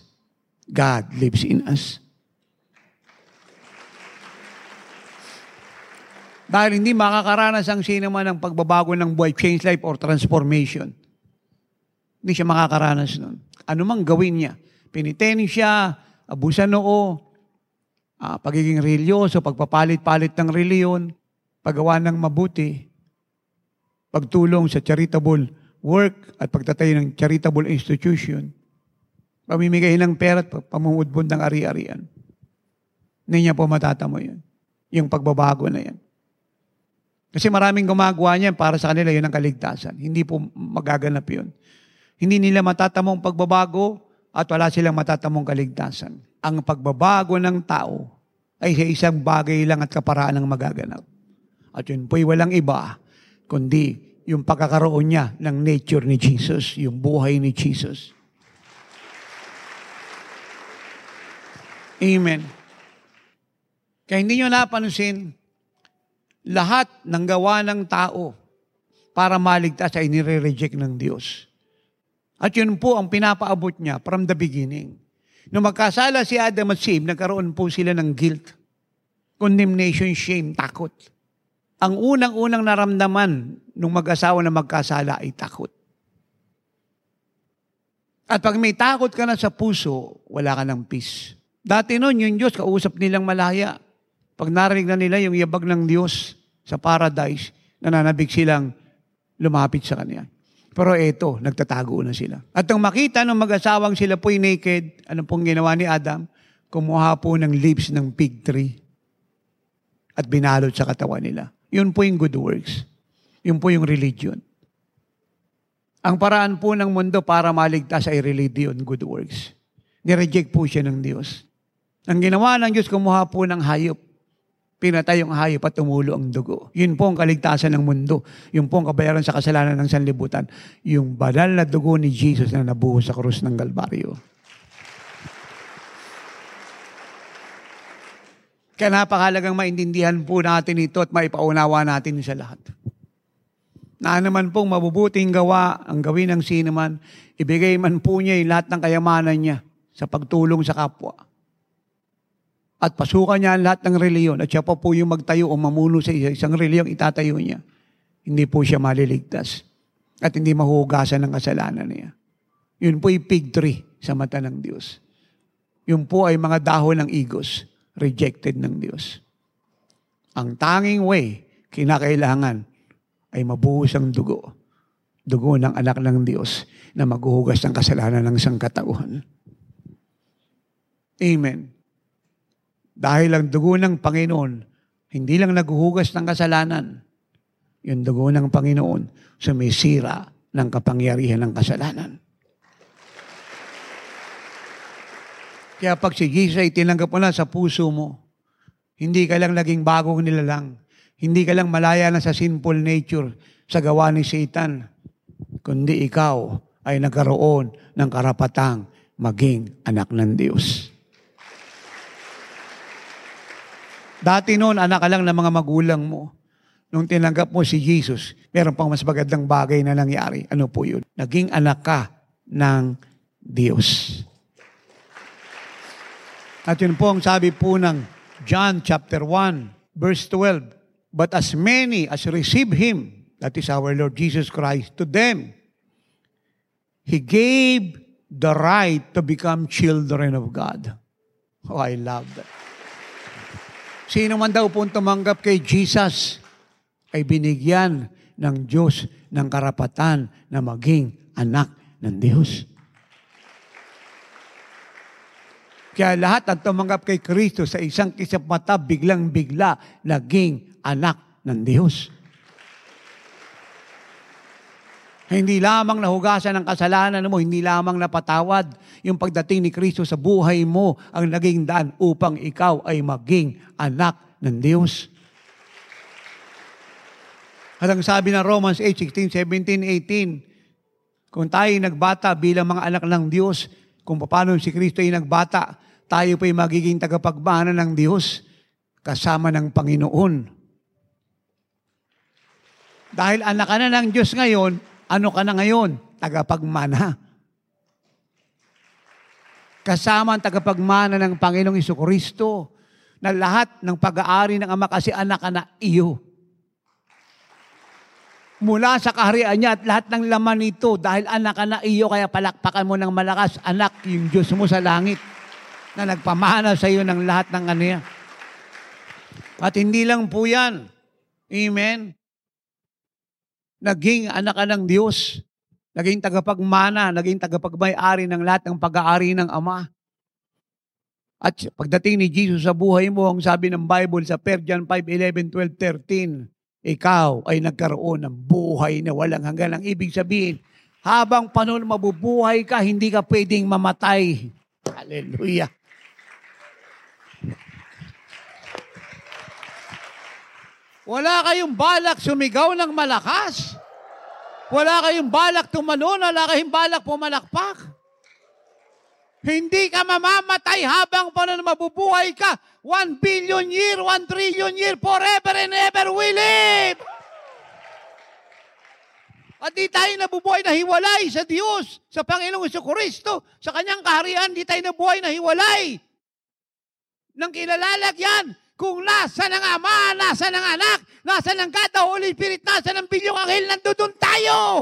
God lives in us. Dahil hindi makakaranas ang sino man ng pagbabago ng buhay, change life or transformation. Hindi siya makakaranas nun. Ano mang gawin niya. Piniteni siya, abusan noo, uh, pagiging religyoso, pagpapalit-palit ng reliyon, paggawa ng mabuti, pagtulong sa charitable work at pagtatayo ng charitable institution, pamimigay ng pera at pamumudbod ng ari-arian. Hindi niya po matatamo yun. Yung pagbabago na yan. Kasi maraming gumagawa niyan para sa kanila yun ang kaligtasan. Hindi po magaganap yun. Hindi nila matatamong pagbabago at wala silang matatamong kaligtasan. Ang pagbabago ng tao ay sa isang bagay lang at kaparaan ang magaganap. At yun po'y walang iba, kundi yung pagkakaroon niya ng nature ni Jesus, yung buhay ni Jesus. Amen. Kaya hindi nyo napansin, lahat ng gawa ng tao para maligtas ay nire-reject ng Diyos. At yun po ang pinapaabot niya from the beginning. Nung magkasala si Adam at Eve, nagkaroon po sila ng guilt, condemnation, shame, takot. Ang unang-unang naramdaman nung mag-asawa na magkasala ay takot. At pag may takot ka na sa puso, wala ka ng peace. Dati noon, yung Diyos, kausap nilang malaya. Pag narinig na nila yung yabag ng Diyos sa paradise, nananabig silang lumapit sa Kanya. Pero eto, nagtatago na sila. At nang makita ng mag-asawang sila po'y naked, ano pong ginawa ni Adam? Kumuha po ng leaves ng fig tree at binalot sa katawan nila. Yun po yung good works. Yun po yung religion. Ang paraan po ng mundo para maligtas ay religion, good works. Nireject po siya ng Diyos. Ang ginawa ng Diyos, kumuha po ng hayop pinatay yung hayop at tumulo ang dugo. Yun po ang kaligtasan ng mundo. Yun po ang kabayaran sa kasalanan ng sanlibutan. Yung banal na dugo ni Jesus na nabuhos sa krus ng Galbaryo. Kaya napakalagang maintindihan po natin ito at maipaunawa natin sa lahat. Na naman pong mabubuting gawa ang gawin ng sino man, ibigay man po niya yung lahat ng kayamanan niya sa pagtulong sa kapwa at pasukan niya ang lahat ng reliyon at siya pa po yung magtayo o mamuno sa isang reliyon, itatayo niya. Hindi po siya maliligtas at hindi mahugasan ng kasalanan niya. Yun po yung pig tree sa mata ng Diyos. Yun po ay mga dahon ng igos, rejected ng Diyos. Ang tanging way, kinakailangan, ay mabuhos ang dugo. Dugo ng anak ng Diyos na maghuhugas ng kasalanan ng sangkatauhan. Amen. Dahil ang dugo ng Panginoon, hindi lang naghuhugas ng kasalanan. Yung dugo ng Panginoon, sumisira ng kapangyarihan ng kasalanan. Kaya pag si Jesus ay tinanggap mo na sa puso mo, hindi ka lang naging bagong nilalang. Hindi ka lang malaya na sa sinful nature, sa gawa ni Satan, kundi ikaw ay nagkaroon ng karapatang maging anak ng Diyos. Dati noon, anak ka lang ng mga magulang mo. Nung tinanggap mo si Jesus, meron pang mas magandang bagay na nangyari. Ano po yun? Naging anak ka ng Diyos. At yun po ang sabi po ng John chapter 1, verse 12. But as many as receive Him, that is our Lord Jesus Christ, to them, He gave the right to become children of God. Oh, I love that. Sino man daw pong tumanggap kay Jesus ay binigyan ng Diyos ng karapatan na maging anak ng Diyos. Kaya lahat ang tumanggap kay Kristo sa isang kisap mata, biglang-bigla, naging anak ng Diyos. Hindi lamang nahugasan ng kasalanan mo, hindi lamang napatawad. Yung pagdating ni Kristo sa buhay mo ang naging daan upang ikaw ay maging anak ng Diyos. At ang sabi ng Romans 8, 16, 17, 18, kung tayo nagbata bilang mga anak ng Diyos, kung paano si Kristo ay nagbata, tayo pa ay magiging tagapagmana ng Diyos kasama ng Panginoon. Dahil anak ka na ng Diyos ngayon, ano ka na ngayon? Tagapagmana. Kasama ang tagapagmana ng Panginoong Kristo na lahat ng pag-aari ng Ama kasi anak ka na iyo. Mula sa kaharian niya at lahat ng laman nito dahil anak ka na iyo kaya palakpakan mo ng malakas anak yung Diyos mo sa langit na nagpamana sa iyo ng lahat ng ano yan. At hindi lang po yan. Amen naging anak ka ng Diyos, naging tagapagmana, naging tagapagmay-ari ng lahat ng pag-aari ng Ama. At pagdating ni Jesus sa buhay mo, ang sabi ng Bible sa 1 John 5, 11, 12, 13, ikaw ay nagkaroon ng buhay na walang hanggan. Ang ibig sabihin, habang panahon mabubuhay ka, hindi ka pwedeng mamatay. Hallelujah. Wala kayong balak sumigaw ng malakas. Wala kayong balak tumalon, wala kayong balak pumalakpak. Hindi ka mamamatay habang pa na mabubuhay ka. One billion year, one trillion year, forever and ever we live. At di tayo nabubuhay na hiwalay sa Diyos, sa Panginoong Iso Kristo, sa kanyang kaharian, di tayo nabuhay na hiwalay. Nang kilalalagyan, kung nasa ng Ama, nasa ng Anak, nasa ng God, the Holy Spirit, nasa ng bilyong anghel, nandun tayo!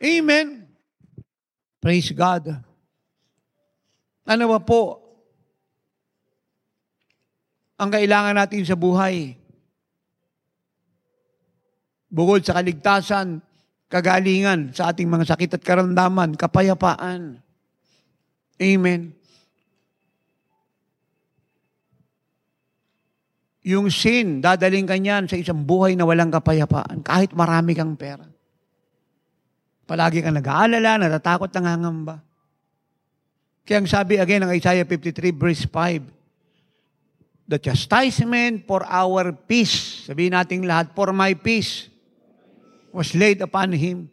Amen. Praise God. Ano ba po ang kailangan natin sa buhay? Bukod sa kaligtasan, kagalingan sa ating mga sakit at karamdaman, kapayapaan. Amen. Yung sin, dadaling ka niyan sa isang buhay na walang kapayapaan, kahit marami kang pera. Palagi kang nag-aalala, natatakot, nangangamba. Kaya ang sabi again ng Isaiah 53 verse 5, The chastisement for our peace, sabihin natin lahat, for my peace, was laid upon Him.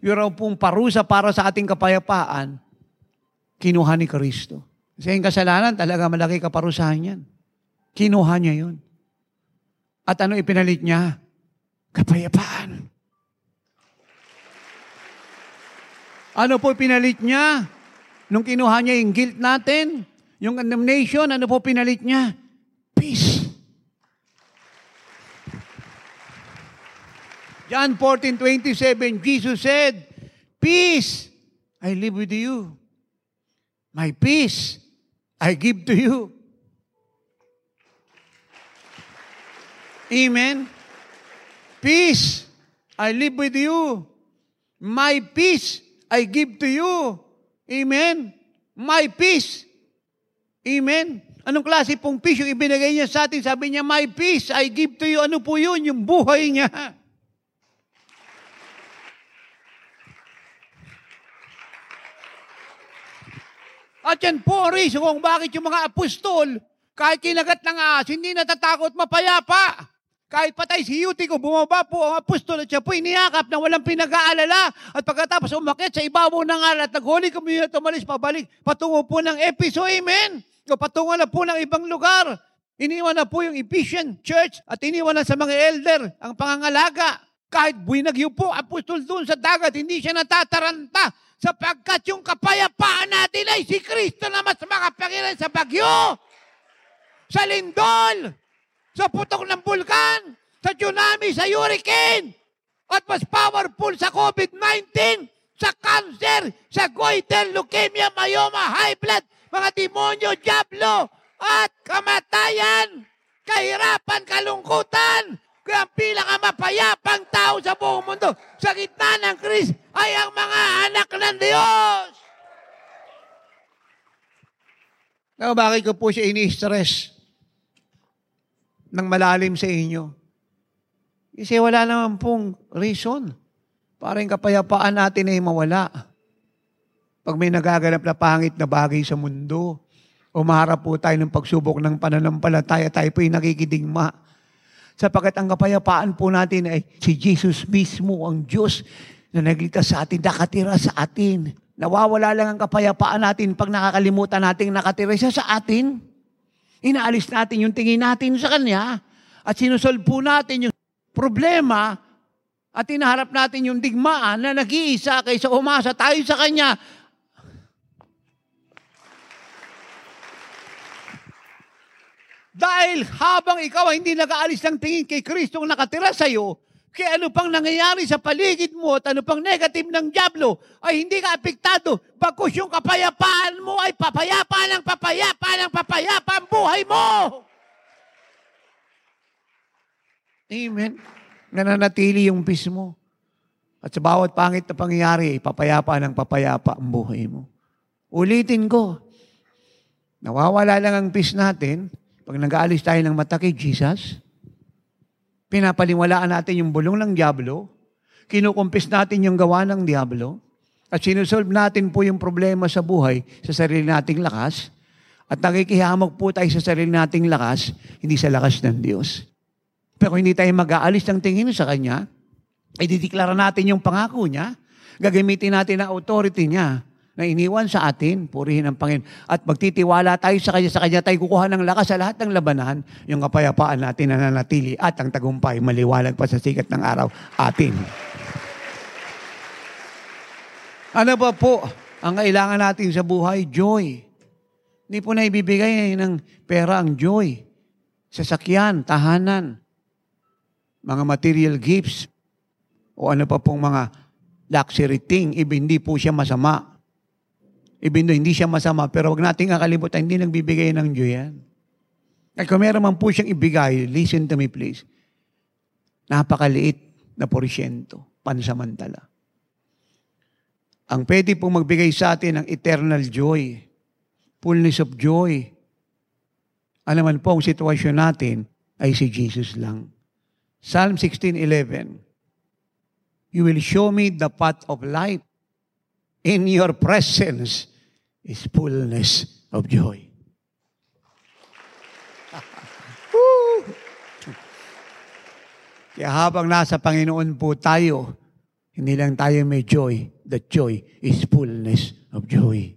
Yung raw pong parusa para sa ating kapayapaan, kinuha ni Kristo. Kasi yung kasalanan, talaga malaki kaparusahan yan. Kinuha niya yun. At ano ipinalit niya? Kapayapaan. Ano po pinalit niya? Nung kinuha niya yung guilt natin, yung condemnation, ano po pinalit niya? Peace. John 14:27, Jesus said, Peace I live with you. My peace I give to you. Amen? Peace, I live with you. My peace, I give to you. Amen? My peace. Amen? Anong klase pong peace yung ibinigay niya sa atin? Sabi niya, my peace, I give to you. Ano po yun? Yung buhay niya. At yan po ang reason kung bakit yung mga apostol, kahit kinagat ng ahas, hindi natatakot mapayapa. Kahit patay si Eutico, bumaba po ang apostol at siya po iniyakap na walang pinag-aalala. At pagkatapos umakit sa ibabaw ng alat, naghuli kami at tumalis pabalik patungo po ng Episo. Amen? O patungo na po ng ibang lugar. Iniwan na po yung Ephesian Church at iniwan na sa mga elder ang pangangalaga. Kahit buwinagyo po, apostol doon sa dagat, hindi siya natataranta sapagkat yung kapayapaan natin ay si Kristo na mas makapangilan sa bagyo, sa lindol, sa putok ng bulkan, sa tsunami, sa hurricane, at mas powerful sa COVID-19, sa cancer, sa goiter, leukemia, myoma, high blood, mga demonyo, diablo, at kamatayan, kahirapan, kalungkutan, kaya ang pinakamapayapang tao sa buong mundo sa gitna ng Kris ay ang mga anak ng Diyos. Now, bakit ko po siya ini-stress? Ng malalim sa inyo. Kasi wala naman pong reason para yung kapayapaan natin ay mawala. Pag may nagaganap na pangit na bagay sa mundo, umaharap po tayo ng pagsubok ng pananampalataya, tayo po yung nakikidigma. Sapagkat ang kapayapaan po natin ay si Jesus mismo, ang Diyos na nagligtas sa atin, nakatira sa atin. Nawawala lang ang kapayapaan natin pag nakakalimutan natin nakatira siya sa atin. Inaalis natin yung tingin natin sa Kanya at sinusolve po natin yung problema at tinaharap natin yung digmaan na nag-iisa kaysa umasa tayo sa Kanya. Dahil habang ikaw ay hindi nag-aalis ng tingin kay Kristo nakatira sa iyo, kaya ano pang nangyayari sa paligid mo at ano pang negative ng Diablo ay hindi ka apektado. Bagkus yung kapayapaan mo ay papayapa ng papayapa ng papayapa ang buhay mo. Amen. Nananatili yung peace mo. At sa bawat pangit na pangyayari, papayapa ng papayapa ang buhay mo. Ulitin ko, nawawala lang ang peace natin pag nag-aalis tayo ng mata kay Jesus, pinapaliwalaan natin yung bulong ng Diablo, kinukumpis natin yung gawa ng Diablo, at sinusolve natin po yung problema sa buhay sa sarili nating lakas, at nakikihamog po tayo sa sarili nating lakas, hindi sa lakas ng Diyos. Pero hindi tayo mag-aalis ng tingin sa Kanya, ay dideklara natin yung pangako niya, gagamitin natin ang authority niya, na iniwan sa atin, purihin ang Panginoon. At magtitiwala tayo sa Kanya, sa Kanya tayo kukuha ng lakas sa lahat ng labanan, yung kapayapaan natin na nanatili at ang tagumpay maliwalag pa sa sikat ng araw atin. Ano ba po ang kailangan natin sa buhay? Joy. Hindi po na ibibigay ng pera ang joy. Sasakyan, tahanan, mga material gifts, o ano pa pong mga luxury thing, hindi po siya masama. Even though hindi siya masama, pero wag nating kakalimutan, hindi nagbibigay ng Diyo yan. At kung meron man po siyang ibigay, listen to me please, napakaliit na porsyento, pansamantala. Ang pwede pong magbigay sa atin ng eternal joy, fullness of joy. Ano man po ang sitwasyon natin ay si Jesus lang. Psalm 16.11 You will show me the path of life in your presence is fullness of joy. Kaya habang nasa Panginoon po tayo, hindi lang tayo may joy. The joy is fullness of joy.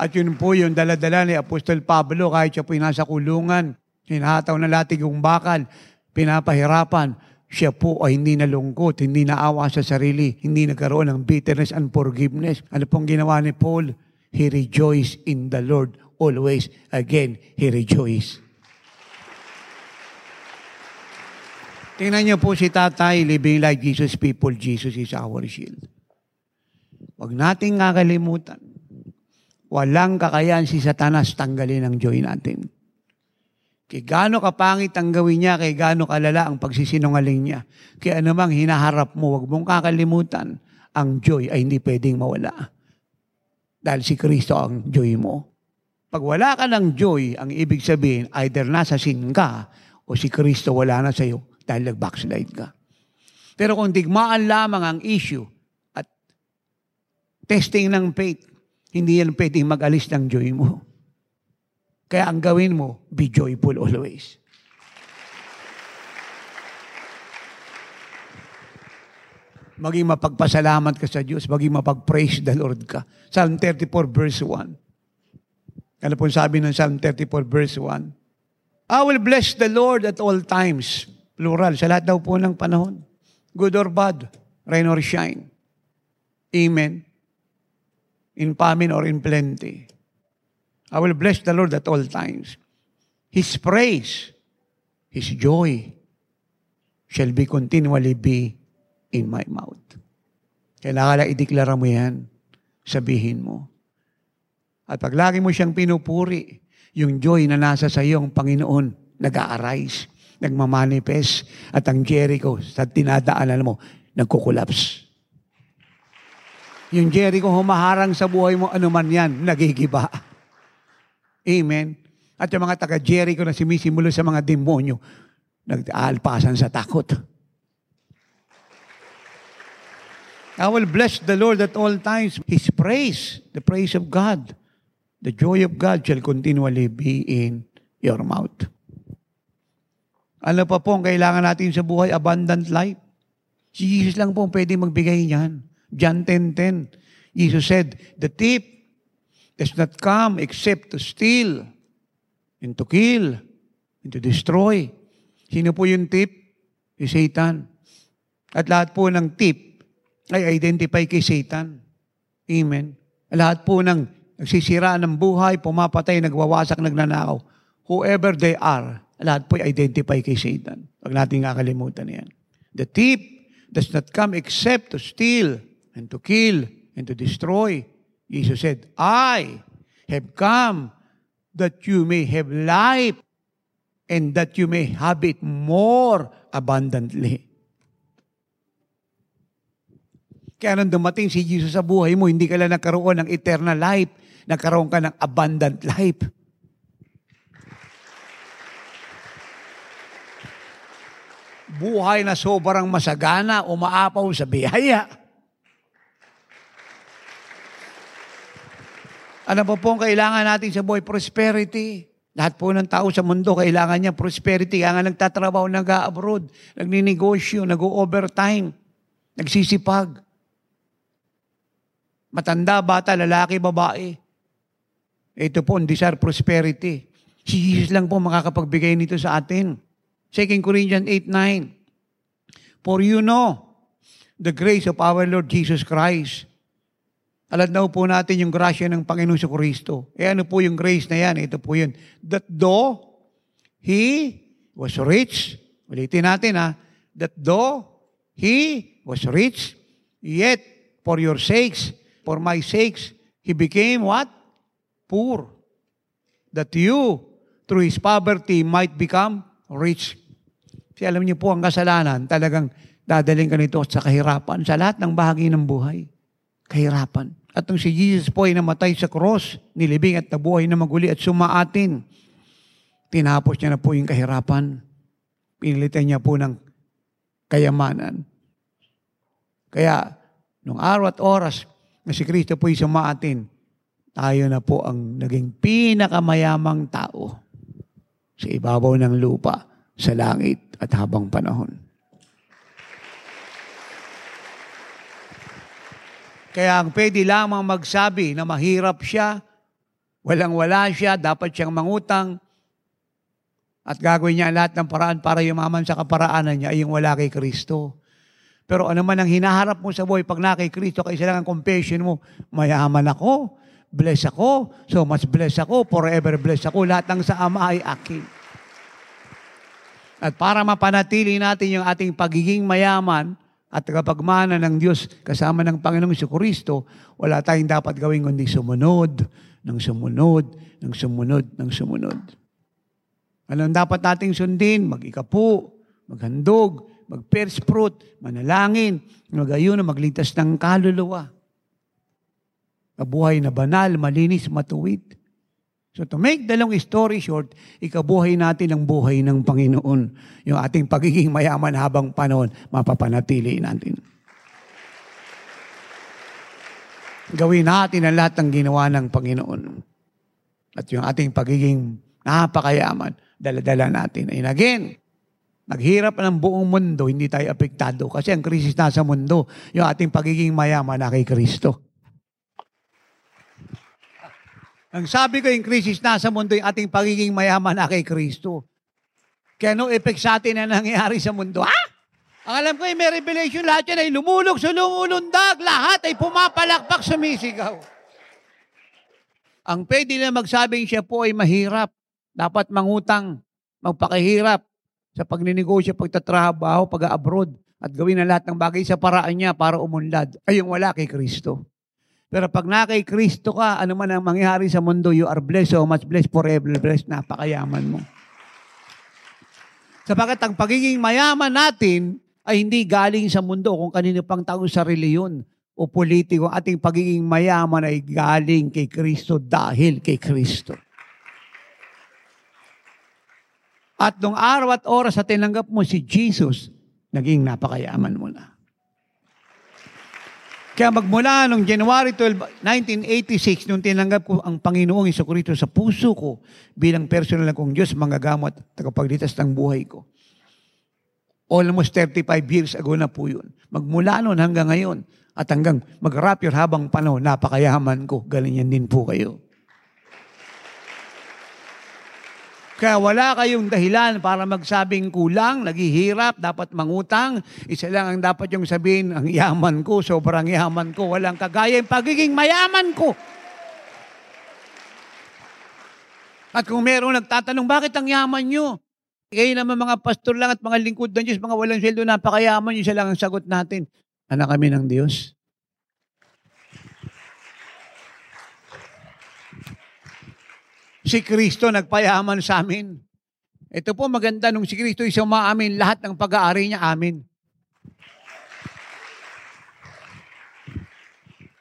At yun po yung daladala ni Apostol Pablo kahit siya po nasa kulungan, hinahataw na latig yung bakal, pinapahirapan, siya po ay hindi nalungkot, hindi naawa sa sarili, hindi nagkaroon ng bitterness and forgiveness. Ano pong ginawa ni Paul? He rejoiced in the Lord always. Again, he rejoiced. Tingnan niyo po si tatay, living like Jesus people, Jesus is our shield. Huwag nating kakalimutan, walang kakayan si Satanas tanggalin ang joy natin. Kay gaano kapangit ang gawin niya, kay gaano kalala ang pagsisinungaling niya. Kaya anumang hinaharap mo, wag mong kakalimutan, ang joy ay hindi pwedeng mawala. Dahil si Kristo ang joy mo. Pag wala ka ng joy, ang ibig sabihin, either nasa sin ka, o si Kristo wala na sa iyo dahil nag-backslide ka. Pero kung digmaan lamang ang issue at testing ng faith, hindi yan pwedeng mag-alis ng joy mo. Kaya ang gawin mo, be joyful always. Maging mapagpasalamat ka sa Diyos, maging mapag-praise the Lord ka. Psalm 34 verse 1. Ano po sabi ng Psalm 34 verse 1? I will bless the Lord at all times. Plural, sa lahat daw po ng panahon. Good or bad, rain or shine. Amen. In famine or in plenty. I will bless the Lord at all times. His praise, His joy shall be continually be in my mouth. Kailangan lang ideklara mo yan. Sabihin mo. At pag lagi mo siyang pinupuri, yung joy na nasa sa iyo, ang Panginoon, nag-a-arise, nagmamanifest, at ang Jericho sa tinadaanan mo, nagkukulaps. Yung Jericho humaharang sa buhay mo, ano man yan, nagigiba. Amen. At yung mga taga-Jericho na sumisimulo sa mga demonyo, nag-aalpasan sa takot. I will bless the Lord at all times. His praise, the praise of God, the joy of God shall continually be in your mouth. Ano pa po ang kailangan natin sa buhay? Abundant life. Si Jesus lang po ang pwede magbigay niyan. John 10.10. Jesus said, The thief does not come except to steal and to kill and to destroy. Sino po yung thief? Si Satan. At lahat po ng thief ay identify kay Satan. Amen. Lahat po ng nagsisira ng buhay, pumapatay, nagwawasak, nagnanakaw. Whoever they are, lahat po ay identify kay Satan. Huwag natin kakalimutan yan. The thief does not come except to steal and to kill and to destroy. Jesus said, I have come that you may have life and that you may have it more abundantly. Kaya nung dumating si Jesus sa buhay mo, hindi ka lang nagkaroon ng eternal life, nagkaroon ka ng abundant life. Buhay na sobrang masagana, umaapaw sa biyaya. Ano po ang kailangan natin sa buhay? Prosperity. Lahat po ng tao sa mundo, kailangan niya prosperity. Kaya nga nagtatrabaho, nag-abroad, nagninegosyo, nag-overtime, nagsisipag. Matanda, bata, lalaki, babae. Ito po, desire prosperity. Si Jesus lang po makakapagbigay nito sa atin. 2 Corinthians 8.9 For you know the grace of our Lord Jesus Christ. Alam na po natin yung grasya ng Panginoon sa Kristo. Eh ano po yung grace na yan? Ito po yun. That though He was rich, ulitin natin ha, that though He was rich, yet for your sakes, for my sakes, He became what? Poor. That you, through His poverty, might become rich. Kasi alam niyo po, ang kasalanan, talagang dadaling ka nito sa kahirapan sa lahat ng bahagi ng buhay. Kahirapan. At nung si Jesus po ay namatay sa cross, nilibing at nabuhay na maguli at sumaatin, tinapos niya na po yung kahirapan. Pinilitan niya po ng kayamanan. Kaya, nung araw at oras na si Kristo po ay sumaatin, tayo na po ang naging pinakamayamang tao sa ibabaw ng lupa, sa langit at habang panahon. Kaya ang pwede lamang magsabi na mahirap siya, walang-wala siya, dapat siyang mangutang, at gagawin niya lahat ng paraan para yumaman sa kaparaanan niya ay yung wala kay Kristo. Pero ano man ang hinaharap mo sa buhay pag na kay Kristo, kaysa lang ang confession mo, mayaman ako, bless ako, so much bless ako, forever bless ako, lahat ng sa Ama ay akin. At para mapanatili natin yung ating pagiging mayaman at kapagmana ng Diyos kasama ng Panginoong Kristo, wala tayong dapat gawin kundi sumunod, ng sumunod, ng sumunod, ng sumunod. Anong dapat nating sundin? Mag-ikapu, maghandog, mag-first fruit, manalangin, magayuno, magligtas ng kaluluwa. Kabuhay na banal, malinis, matuwid. So to make the long story short, ikabuhay natin ang buhay ng Panginoon. Yung ating pagiging mayaman habang panahon, mapapanatili natin. Gawin natin ang lahat ng ginawa ng Panginoon. At yung ating pagiging napakayaman, daladala natin. And again, naghirap ng buong mundo, hindi tayo apektado. Kasi ang krisis nasa mundo, yung ating pagiging mayaman na kay Kristo. Ang sabi ko yung krisis nasa mundo, yung ating pagiging mayaman na kay Kristo. Kaya no effect sa atin na nangyayari sa mundo. Ha? Ang alam ko, yung may revelation, lahat yan ay lumulog sa lumulundag. Lahat ay pumapalakpak, sumisigaw. Ang pwede na magsabing siya po ay mahirap. Dapat mangutang, magpakahirap sa pagninegosyo, pagtatrabaho, pag-abroad, at gawin na lahat ng bagay sa paraan niya para umunlad. Ay yung wala kay Kristo. Pero pag na kay Kristo ka, ano man ang mangyari sa mundo, you are blessed, so much blessed, forever blessed, napakayaman mo. Sapagat ang pagiging mayaman natin ay hindi galing sa mundo kung kanino pang tao sa reliyon o politiko. Ating pagiging mayaman ay galing kay Kristo dahil kay Kristo. At nung araw at oras sa tinanggap mo si Jesus, naging napakayaman mo na. Kaya magmula nung January 12, 1986, nung tinanggap ko ang Panginoong Kristo sa puso ko bilang personal kong Diyos, mangagamot at tagapagligtas ng buhay ko. Almost 35 years ago na po yun. Magmula noon hanggang ngayon at hanggang mag-rapture habang panahon, napakayaman ko. Galing din po kayo. Kaya wala kayong dahilan para magsabing kulang, naghihirap, dapat mangutang. Isa lang ang dapat yung sabihin, ang yaman ko, sobrang yaman ko, walang kagaya yung pagiging mayaman ko. At kung merong nagtatanong, bakit ang yaman nyo? Kayo naman mga pastor lang at mga lingkod ng Diyos, mga walang sweldo, napakayaman, yun siya lang ang sagot natin. Anak kami ng Diyos. Si Kristo nagpayaman sa amin. Ito po maganda nung si Kristo ay sumaamin lahat ng pag-aari niya amin.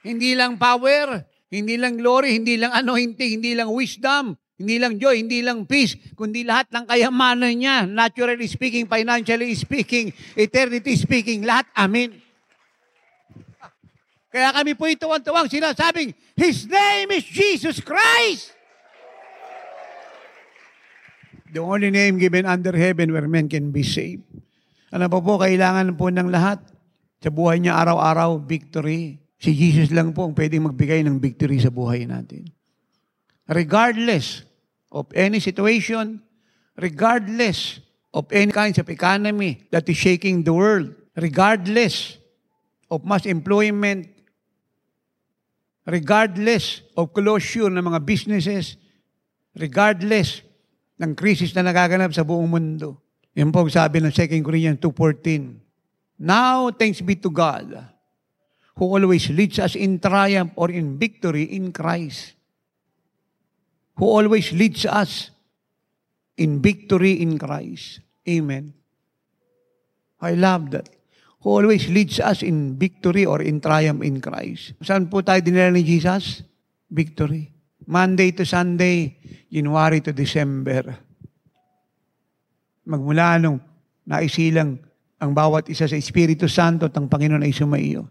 Hindi lang power, hindi lang glory, hindi lang anointing, hindi lang wisdom, hindi lang joy, hindi lang peace, kundi lahat ng kayamanan niya, naturally speaking, financially speaking, eternity speaking, lahat amin. Kaya kami po ito ang tuwang sinasabing, His name is Jesus Christ! The only name given under heaven where men can be saved. Ano po po, kailangan po ng lahat. Sa buhay niya araw-araw, victory. Si Jesus lang po ang pwedeng magbigay ng victory sa buhay natin. Regardless of any situation, regardless of any kinds of economy that is shaking the world, regardless of mass employment, regardless of closure ng mga businesses, regardless ng krisis na nagaganap sa buong mundo. Yan po sabi ng 2 Corinthians 2.14. Now, thanks be to God, who always leads us in triumph or in victory in Christ. Who always leads us in victory in Christ. Amen. I love that. Who always leads us in victory or in triumph in Christ. Saan po tayo dinala ni Jesus? Victory. Monday to Sunday, January to December. Magmula nung naisilang ang bawat isa sa Espiritu Santo at ang Panginoon ay sumaiyo.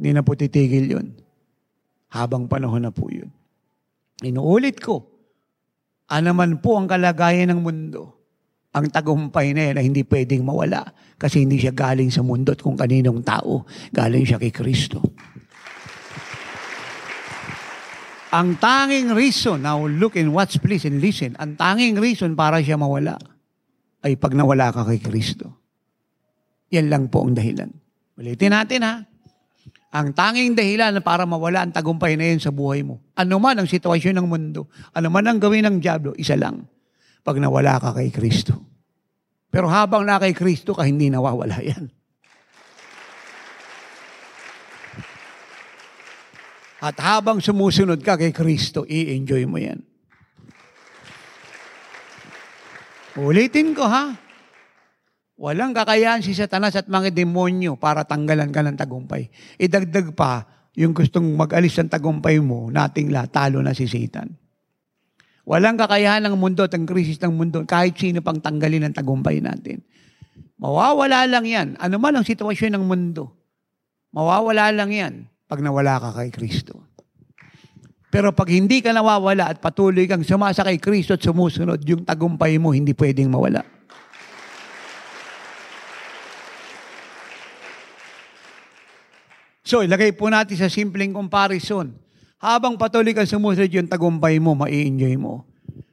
Hindi na po titigil yun. Habang panahon na po yun. Inuulit ko, anaman po ang kalagayan ng mundo, ang tagumpay na yan ay hindi pwedeng mawala kasi hindi siya galing sa mundo at kung kaninong tao, galing siya kay Kristo. Ang tanging reason, now look and watch please and listen, ang tanging reason para siya mawala ay pag nawala ka kay Kristo. Yan lang po ang dahilan. Ulitin natin ha. Ang tanging dahilan para mawala ang tagumpay na yan sa buhay mo. Ano man ang sitwasyon ng mundo, ano man ang gawin ng Diablo, isa lang. Pag nawala ka kay Kristo. Pero habang na kay Kristo ka, hindi nawawala yan. At habang sumusunod ka kay Kristo, i-enjoy mo yan. Ulitin ko ha. Walang kakayahan si Satanas at mga demonyo para tanggalan ka ng tagumpay. Idagdag pa, yung gustong mag-alis ng tagumpay mo, nating lahat, talo na si Satan. Walang kakayahan ng mundo at ang krisis ng mundo, kahit sino pang tanggalin ang tagumpay natin. Mawawala lang yan. Ano man ang sitwasyon ng mundo, mawawala lang yan pag nawala ka kay Kristo. Pero pag hindi ka nawawala at patuloy kang sumasa kay Kristo at sumusunod, yung tagumpay mo hindi pwedeng mawala. So, ilagay po natin sa simpleng comparison. Habang patuloy kang sumusunod yung tagumpay mo, mai-enjoy mo.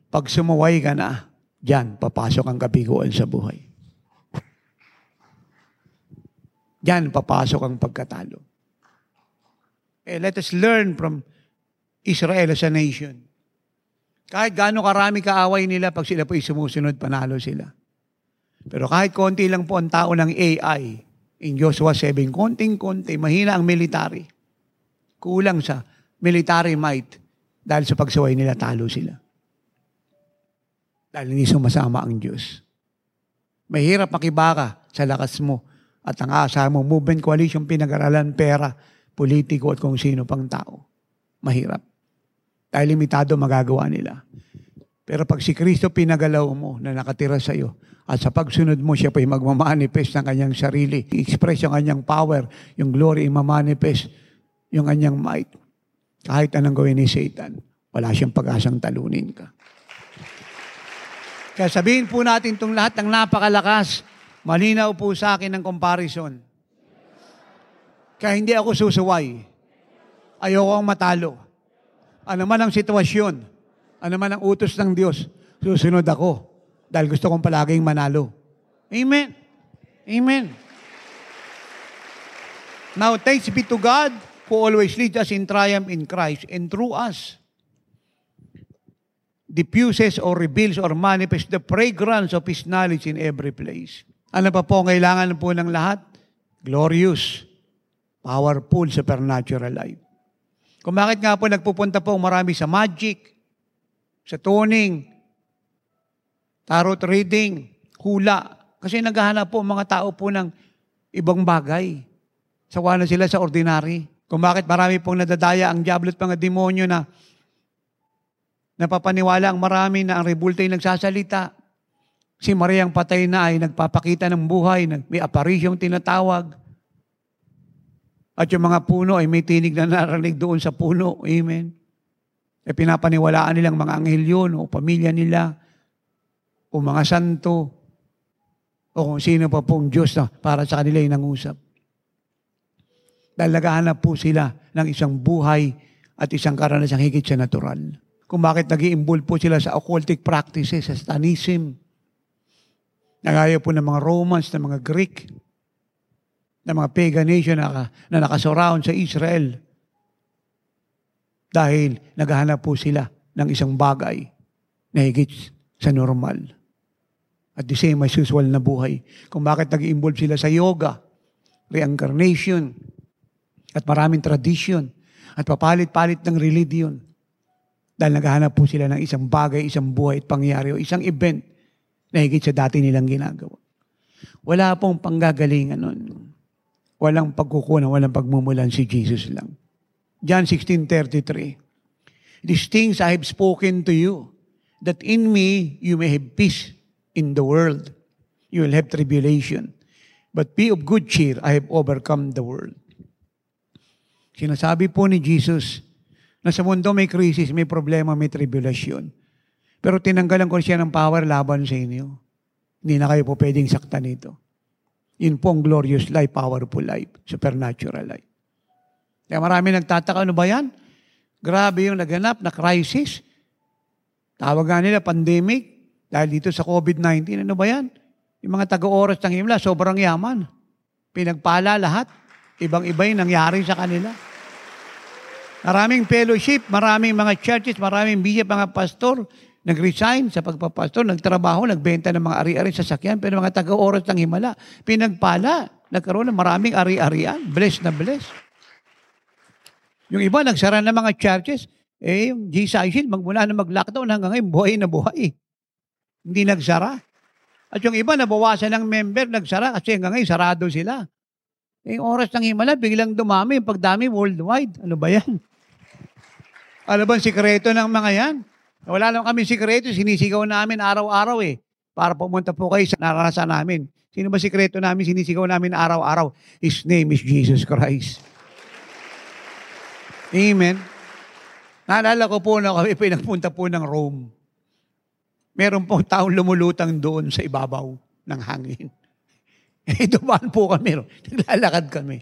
Pag sumuway ka na, diyan, papasok ang kabiguan sa buhay. Diyan, papasok ang pagkatalo. Eh, let us learn from Israel as a nation. Kahit gaano karami kaaway nila, pag sila po sumusunod, panalo sila. Pero kahit konti lang po ang tao ng AI, in Joshua 7, konting-konti, mahina ang military. Kulang sa military might dahil sa pagsaway nila, talo sila. Dahil hindi sumasama ang Diyos. Mahirap makibaka sa lakas mo at ang asa mo, movement coalition, pinag-aralan, pera, politiko at kung sino pang tao. Mahirap. Dahil limitado magagawa nila. Pero pag si Kristo pinagalaw mo na nakatira sa iyo, at sa pagsunod mo, siya pa yung magmamanifest ng kanyang sarili. I-express yung kanyang power, yung glory, i-manifest yung kanyang might. Kahit anong gawin ni Satan, wala siyang pag-asang talunin ka. Kaya sabihin po natin itong lahat ng napakalakas, malinaw po sa akin ng comparison. Kaya hindi ako susuway. Ayoko ang matalo. Ano man ang sitwasyon, ano man ang utos ng Diyos, susunod ako dahil gusto kong palaging manalo. Amen. Amen. Now, thanks be to God who always leads us in triumph in Christ and through us diffuses or reveals or manifests the fragrance of His knowledge in every place. Ano pa po ang kailangan po ng lahat? Glorious, powerful, supernatural life. Kung bakit nga po nagpupunta po marami sa magic, sa tuning, tarot reading, hula. Kasi naghahanap po mga tao po ng ibang bagay. Sawa na sila sa ordinary. Kung bakit marami pong nadadaya ang diablo at mga demonyo na napapaniwala ang marami na ang rebulta ay nagsasalita. Si Maria ang patay na ay nagpapakita ng buhay, may aparisyong tinatawag. At yung mga puno ay may tinig na narinig doon sa puno. Amen. E pinapaniwalaan nilang mga anghel yun, o pamilya nila, o mga santo, o kung sino pa pong Diyos na para sa kanila yung nangusap. Dahil naghahanap po sila ng isang buhay at isang karanasang higit sa natural. Kung bakit nag po sila sa occultic practices, sa Satanism, nagaya po ng mga Romans, ng mga Greek, ng mga pagan nation na, na nakasurround sa Israel, dahil naghahanap po sila ng isang bagay na higit sa normal. At the same as usual na buhay. Kung bakit nag-involve sila sa yoga, reincarnation, at maraming tradition, at papalit-palit ng religion. Dahil naghahanap po sila ng isang bagay, isang buhay at pangyari o isang event na higit sa dati nilang ginagawa. Wala pong panggagalingan nun. Walang pagkukunan, walang pagmumulan si Jesus lang. John 16.33 These things I have spoken to you, that in me you may have peace in the world. You will have tribulation. But be of good cheer, I have overcome the world. Sinasabi po ni Jesus na sa mundo may krisis, may problema, may tribulation. Pero tinanggalan ko siya ng power laban sa inyo. Hindi na kayo po pwedeng saktan nito. Yun po ang glorious life, powerful life, supernatural life. Kaya marami nagtataka, ano ba yan? Grabe yung naganap na crisis. Tawag nila pandemic dahil dito sa COVID-19. Ano ba yan? Yung mga taga-oras ng himla, sobrang yaman. Pinagpala lahat. Ibang-iba yung nangyari sa kanila. Maraming fellowship, maraming mga churches, maraming bishop, mga pastor, nag-resign sa pagpapastor, nagtrabaho, nagbenta ng mga ari-ari sa sakyan, pero mga taga-oras ng himala, pinagpala, nagkaroon ng maraming ari-arian, blessed na blessed. Yung iba, nagsara ng mga churches. Eh, yung GCIC, magmula na mag-lockdown hanggang ngayon, buhay na buhay. Hindi nagsara. At yung iba, nabawasan ng member, nagsara kasi hanggang ngayon, sarado sila. Eh, yung oras ng himala, biglang dumami, yung pagdami worldwide. Ano ba yan? Ano ba ang sikreto ng mga yan? Wala lang kami sikreto, sinisigaw namin araw-araw eh. Para pumunta po kayo sa naranasan namin. Sino ba sikreto namin, sinisigaw namin araw-araw? His name is Jesus Christ. Amen. Naalala ko po na kami pinagpunta po ng Rome. Meron pong taong lumulutang doon sa ibabaw ng hangin. Eh, dumaan po kami. Naglalakad kami.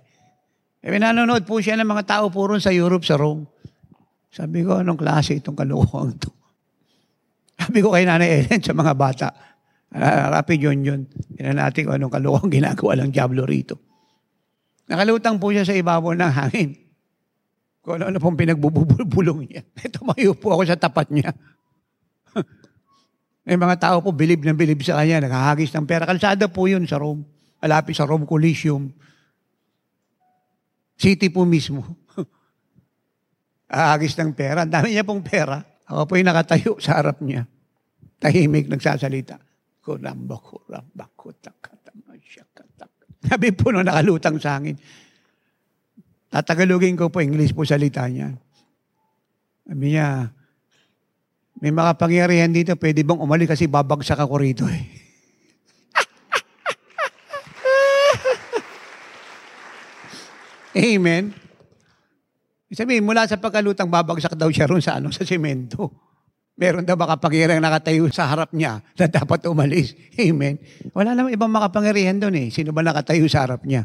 Eh, nanonood po siya ng mga tao po sa Europe, sa Rome. Sabi ko, anong klase itong kalukuhan to? Sabi ko kay Nanay Ellen sa mga bata, rapid yun yun. Tignan natin kung anong kalukuhan ginagawa ng Diablo rito. Nakalutang po siya sa ibabaw ng hangin. Kung ano-ano pong pinagbubulong niya. Tumayo po ako sa tapat niya. May mga tao po, bilib na bilib sa kanya, nakahagis ng pera. Kalsada po yun sa Rome. Malapit sa Rome Coliseum. City po mismo. Ahagis ng pera. Ang dami niya pong pera. Ako po yung nakatayo sa harap niya. Tahimik, nagsasalita. Kuramba, kuramba, kutakatama, siya katak. Sabi po nung nakalutang sa hangin, Tatagalogin ko po, English po salita niya. Sabi niya, May makapangyarihan dito, pwede bang umali kasi babagsak ako rito eh. Amen. Sabihin, mula sa pagkalutang babagsak daw siya ron sa ano, sa semento. Meron daw makapangyarihan nakatayo sa harap niya na dapat umalis. Amen. Wala namang ibang makapangyarihan doon eh. Sino ba nakatayo sa harap niya?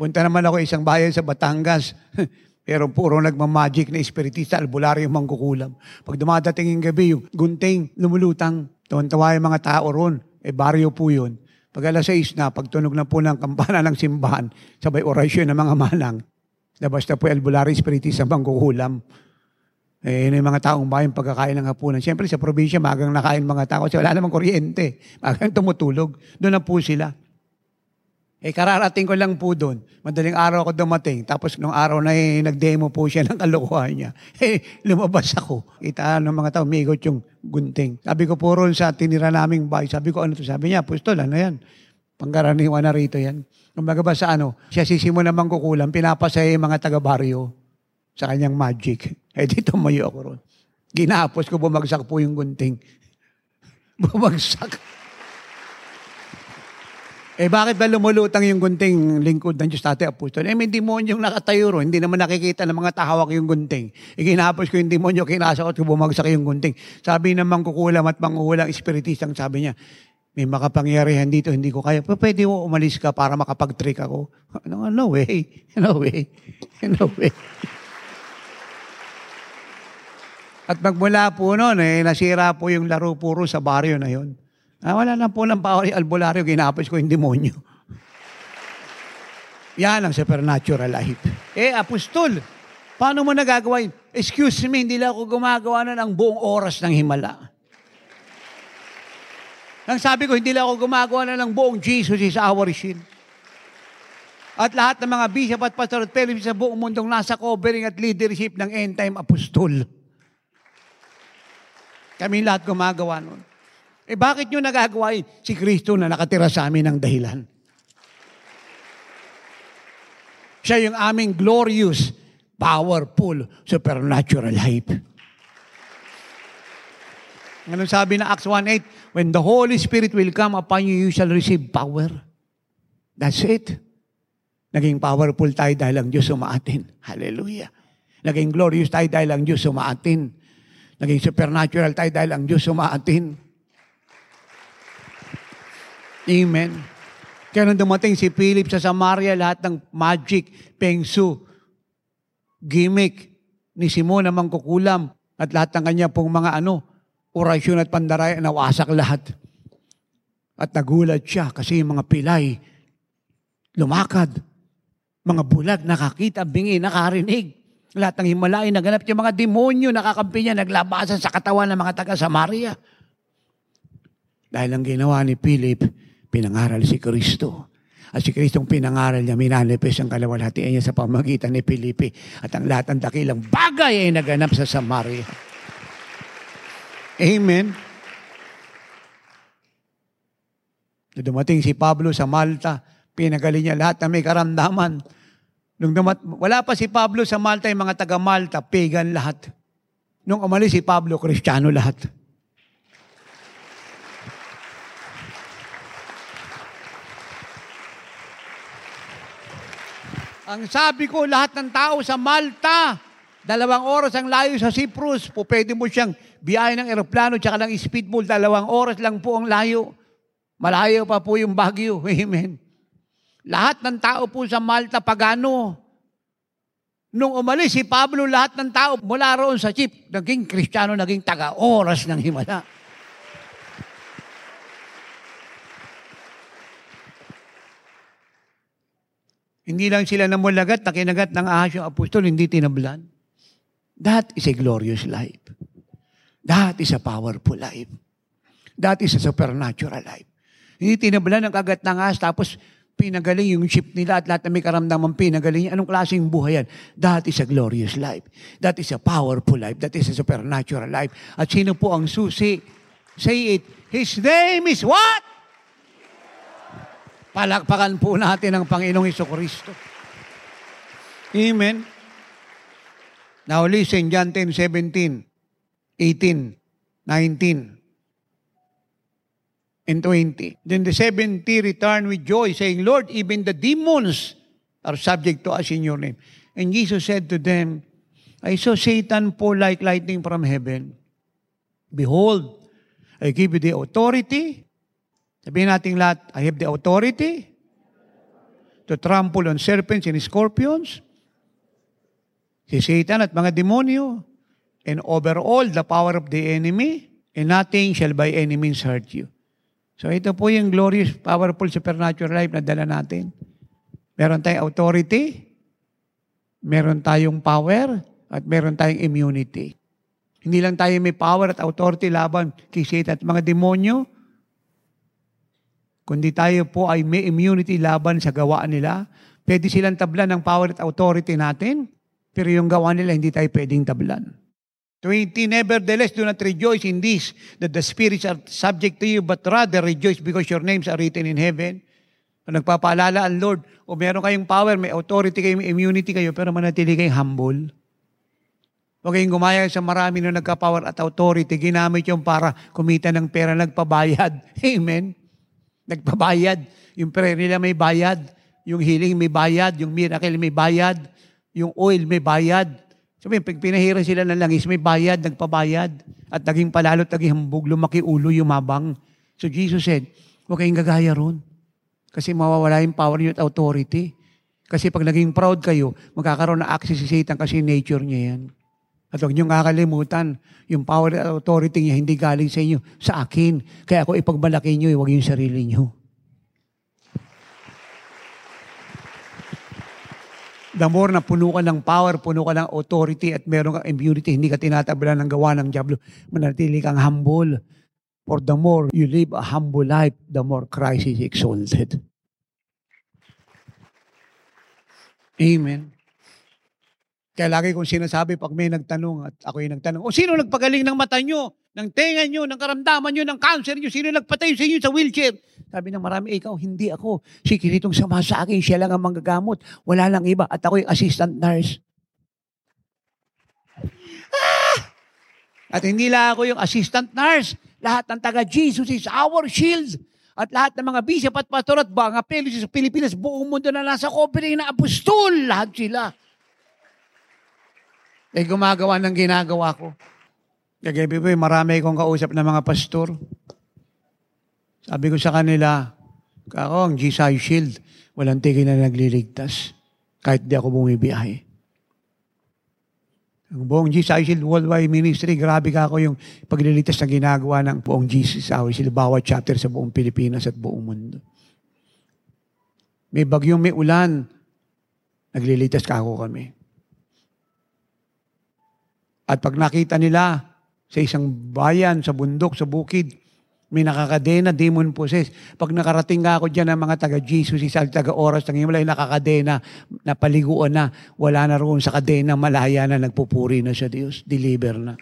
Punta naman ako isang bayan sa Batangas. Pero puro nagmamagic na espiritista, albularyo mangkukulam. Pag dumadating yung gabi, yung gunting, lumulutang. Tuwan-tawa yung mga tao ron. Eh, baryo po yun. Pag alas 6 na, pagtunog na po ng kampana ng simbahan, sabay orasyon ng mga manang, na po yung albularyo espiritista mangkukulam. Eh, yun yung mga taong bayan pagkakain ng hapunan. Siyempre, sa probinsya, magang nakain mga tao kasi wala namang kuryente. Magang tumutulog. Doon na po sila. Eh, kararating ko lang po doon. Madaling araw ako dumating. Tapos nung araw na eh, nag-demo po siya ng kalokohan niya. Eh, lumabas ako. Kita ng mga tao, migot yung gunting. Sabi ko po ron sa tinira naming bahay. Sabi ko, ano to? Sabi niya, pustol, ano yan? Pangkaraniwan na rito yan. Kumbaga ba sa ano, siya sisimo naman kukulang, pinapasaya yung mga taga-baryo sa kanyang magic. Eh, dito mayo ako ron. Ginapos ko, bumagsak po yung gunting. bumagsak. Eh bakit ba lumulutang yung gunting lingkod ng Diyos Tate Apostol? Eh may demonyo yung nakatayo ro, hindi naman nakikita ng mga tahawak yung gunting. Eh ginapos ko yung demonyo, kinasakot ko bumagsak yung gunting. Sabi ng mangkukulam at manghuhulang espiritistang sabi niya, may makapangyarihan dito, hindi ko kaya. Pero pwede mo umalis ka para makapag-trick ako. No, no way. No way. No way. At magmula po noon, eh, nasira po yung laro puro sa baryo na yon. Ah, wala na po ng power albularyo, ginapos ko yung demonyo. Yan ang supernatural life. Eh, apostol, paano mo nagagawa yun? Excuse me, hindi lang ako gumagawa na ng buong oras ng himala. Nang sabi ko, hindi lang ako gumagawa na ng buong Jesus is our shield. At lahat ng mga bishop at pastor at fellowship sa buong mundong nasa covering at leadership ng end time apostol. Kami lahat gumagawa nun. Eh bakit nyo nagagawa yun? Si Kristo na nakatira sa amin ang dahilan. Siya yung aming glorious, powerful, supernatural life. Anong sabi na Acts 1.8? When the Holy Spirit will come upon you, you shall receive power. That's it. Naging powerful tayo dahil ang Diyos sumaatin. Hallelujah. Naging glorious tayo dahil ang Diyos sumaatin. Naging supernatural tayo dahil ang Diyos sumaatin. Amen. Kaya nung dumating si Philip sa Samaria, lahat ng magic, pengsu, gimmick ni Simon na mangkukulam at lahat ng kanya pong mga ano, orasyon at pandaray, nawasak lahat. At nagulat siya kasi yung mga pilay, lumakad. Mga bulag, nakakita, bingi, nakarinig. Lahat ng Himalaya, naganap yung mga demonyo, nakakampi niya, naglabasan sa katawan ng mga taga Samaria. Dahil ang ginawa ni Philip, pinangaral si Kristo. At si Kristong pinangaral niya, minanipis ang kalawalhatian niya sa pamagitan ni Pilipi. At ang lahat ng dakilang bagay ay naganap sa Samaria. Amen. Dumating si Pablo sa Malta, pinagaling niya lahat na may karamdaman. Nung dumat, wala pa si Pablo sa Malta, yung mga taga Malta, pagan lahat. Nung umalis si Pablo, kristyano lahat. Ang sabi ko, lahat ng tao sa Malta, dalawang oras ang layo sa Cyprus, po pwede mo siyang biyahe ng eroplano tsaka ng speedboat, dalawang oras lang po ang layo. Malayo pa po yung Baguio. Amen. Lahat ng tao po sa Malta, pagano. Nung umalis si Pablo, lahat ng tao mula roon sa chip, naging kristyano, naging taga-oras ng himala. Hindi lang sila namulagat, nakinagat ng ahas yung apostol, hindi tinablan. That is a glorious life. That is a powerful life. That is a supernatural life. Hindi tinablan ng kagat ng ahas, tapos pinagaling yung ship nila at lahat na may karamdaman pinagaling. Anong klaseng buhay yan? That is a glorious life. That is a powerful life. That is a supernatural life. At sino po ang susi? Say it. His name is what? Palakpakan po natin ang Panginoong Iso Kristo. Amen. Now listen, John 10, 17, 18, 19, and 20. Then the 70 returned with joy, saying, Lord, even the demons are subject to us in your name. And Jesus said to them, I saw Satan fall like lightning from heaven. Behold, I give you the authority. Sabihin natin lahat, I have the authority to trample on serpents and scorpions. Si Satan at mga demonyo, and over all the power of the enemy, and nothing shall by any means hurt you. So ito po yung glorious, powerful, supernatural life na dala natin. Meron tayong authority, meron tayong power, at meron tayong immunity. Hindi lang tayo may power at authority laban kay Satan at mga demonyo, kundi tayo po ay may immunity laban sa gawaan nila. Pwede silang tablan ng power at authority natin, pero yung gawa nila hindi tayo pwedeng tablan. 20, nevertheless, do not rejoice in this, that the spirits are subject to you, but rather rejoice because your names are written in heaven. Kung nagpapaalala ang Lord, o meron kayong power, may authority kayo, may immunity kayo, pero manatili kayong humble. Huwag kayong gumaya sa marami na nagka-power at authority. Ginamit yung para kumita ng pera, nagpabayad. Amen? Nagpabayad. Yung prayer nila may bayad. Yung healing may bayad. Yung miracle may bayad. Yung oil may bayad. Sabi, pag pinahira sila ng langis, may bayad, nagpabayad. At naging palalo, naging hambog, lumaki ulo, yumabang. So Jesus said, huwag kayong gagaya ron. Kasi mawawala yung power niyo at authority. Kasi pag naging proud kayo, magkakaroon na access si Satan kasi nature niya yan. At huwag niyong kakalimutan, yung power at authority niya hindi galing sa inyo, sa akin. Kaya ako ipagmalaki niyo, huwag yung sarili niyo. The more na puno ka ng power, puno ka ng authority at meron kang immunity, hindi ka tinatablan ng gawa ng Diablo, manatili kang humble. For the more you live a humble life, the more Christ is exalted. Amen. Kaya lagi kong sinasabi pag may nagtanong at ako yung nagtanong, o sino nagpagaling ng mata nyo, ng tenga nyo, ng karamdaman nyo, ng cancer nyo, sino nagpatay sa inyo sa wheelchair? Sabi ng marami, ikaw, hindi ako. Si Kiritong sama sa akin, siya lang ang manggagamot. Wala lang iba. At ako yung assistant nurse. Ah! At hindi lang ako yung assistant nurse. Lahat ng taga Jesus is our shield. At lahat ng mga bishop at pastor at mga pelis sa Pilipinas, buong mundo na nasa covering na apostol. Lahat sila. Eh, gumagawa ng ginagawa ko. Kagabi po, marami akong kausap ng mga pastor. Sabi ko sa kanila, ako ang GSI Shield, walang tigil na nagliligtas kahit di ako bumibiyahe. Ang buong GSI Shield Worldwide Ministry, grabe ka ako yung pagliligtas na ginagawa ng buong Jesus Hour Shield, bawat chapter sa buong Pilipinas at buong mundo. May bagyong may ulan, nagliligtas ka ako kami. At pag nakita nila sa isang bayan, sa bundok, sa bukid, may nakakadena, demon possessed. Pag nakarating nga ako dyan ng mga taga-Jesus, isang taga-oras, ng himala, nakakadena, napaliguan na, wala na roon sa kadena, malaya na, nagpupuri na sa Diyos, deliver na.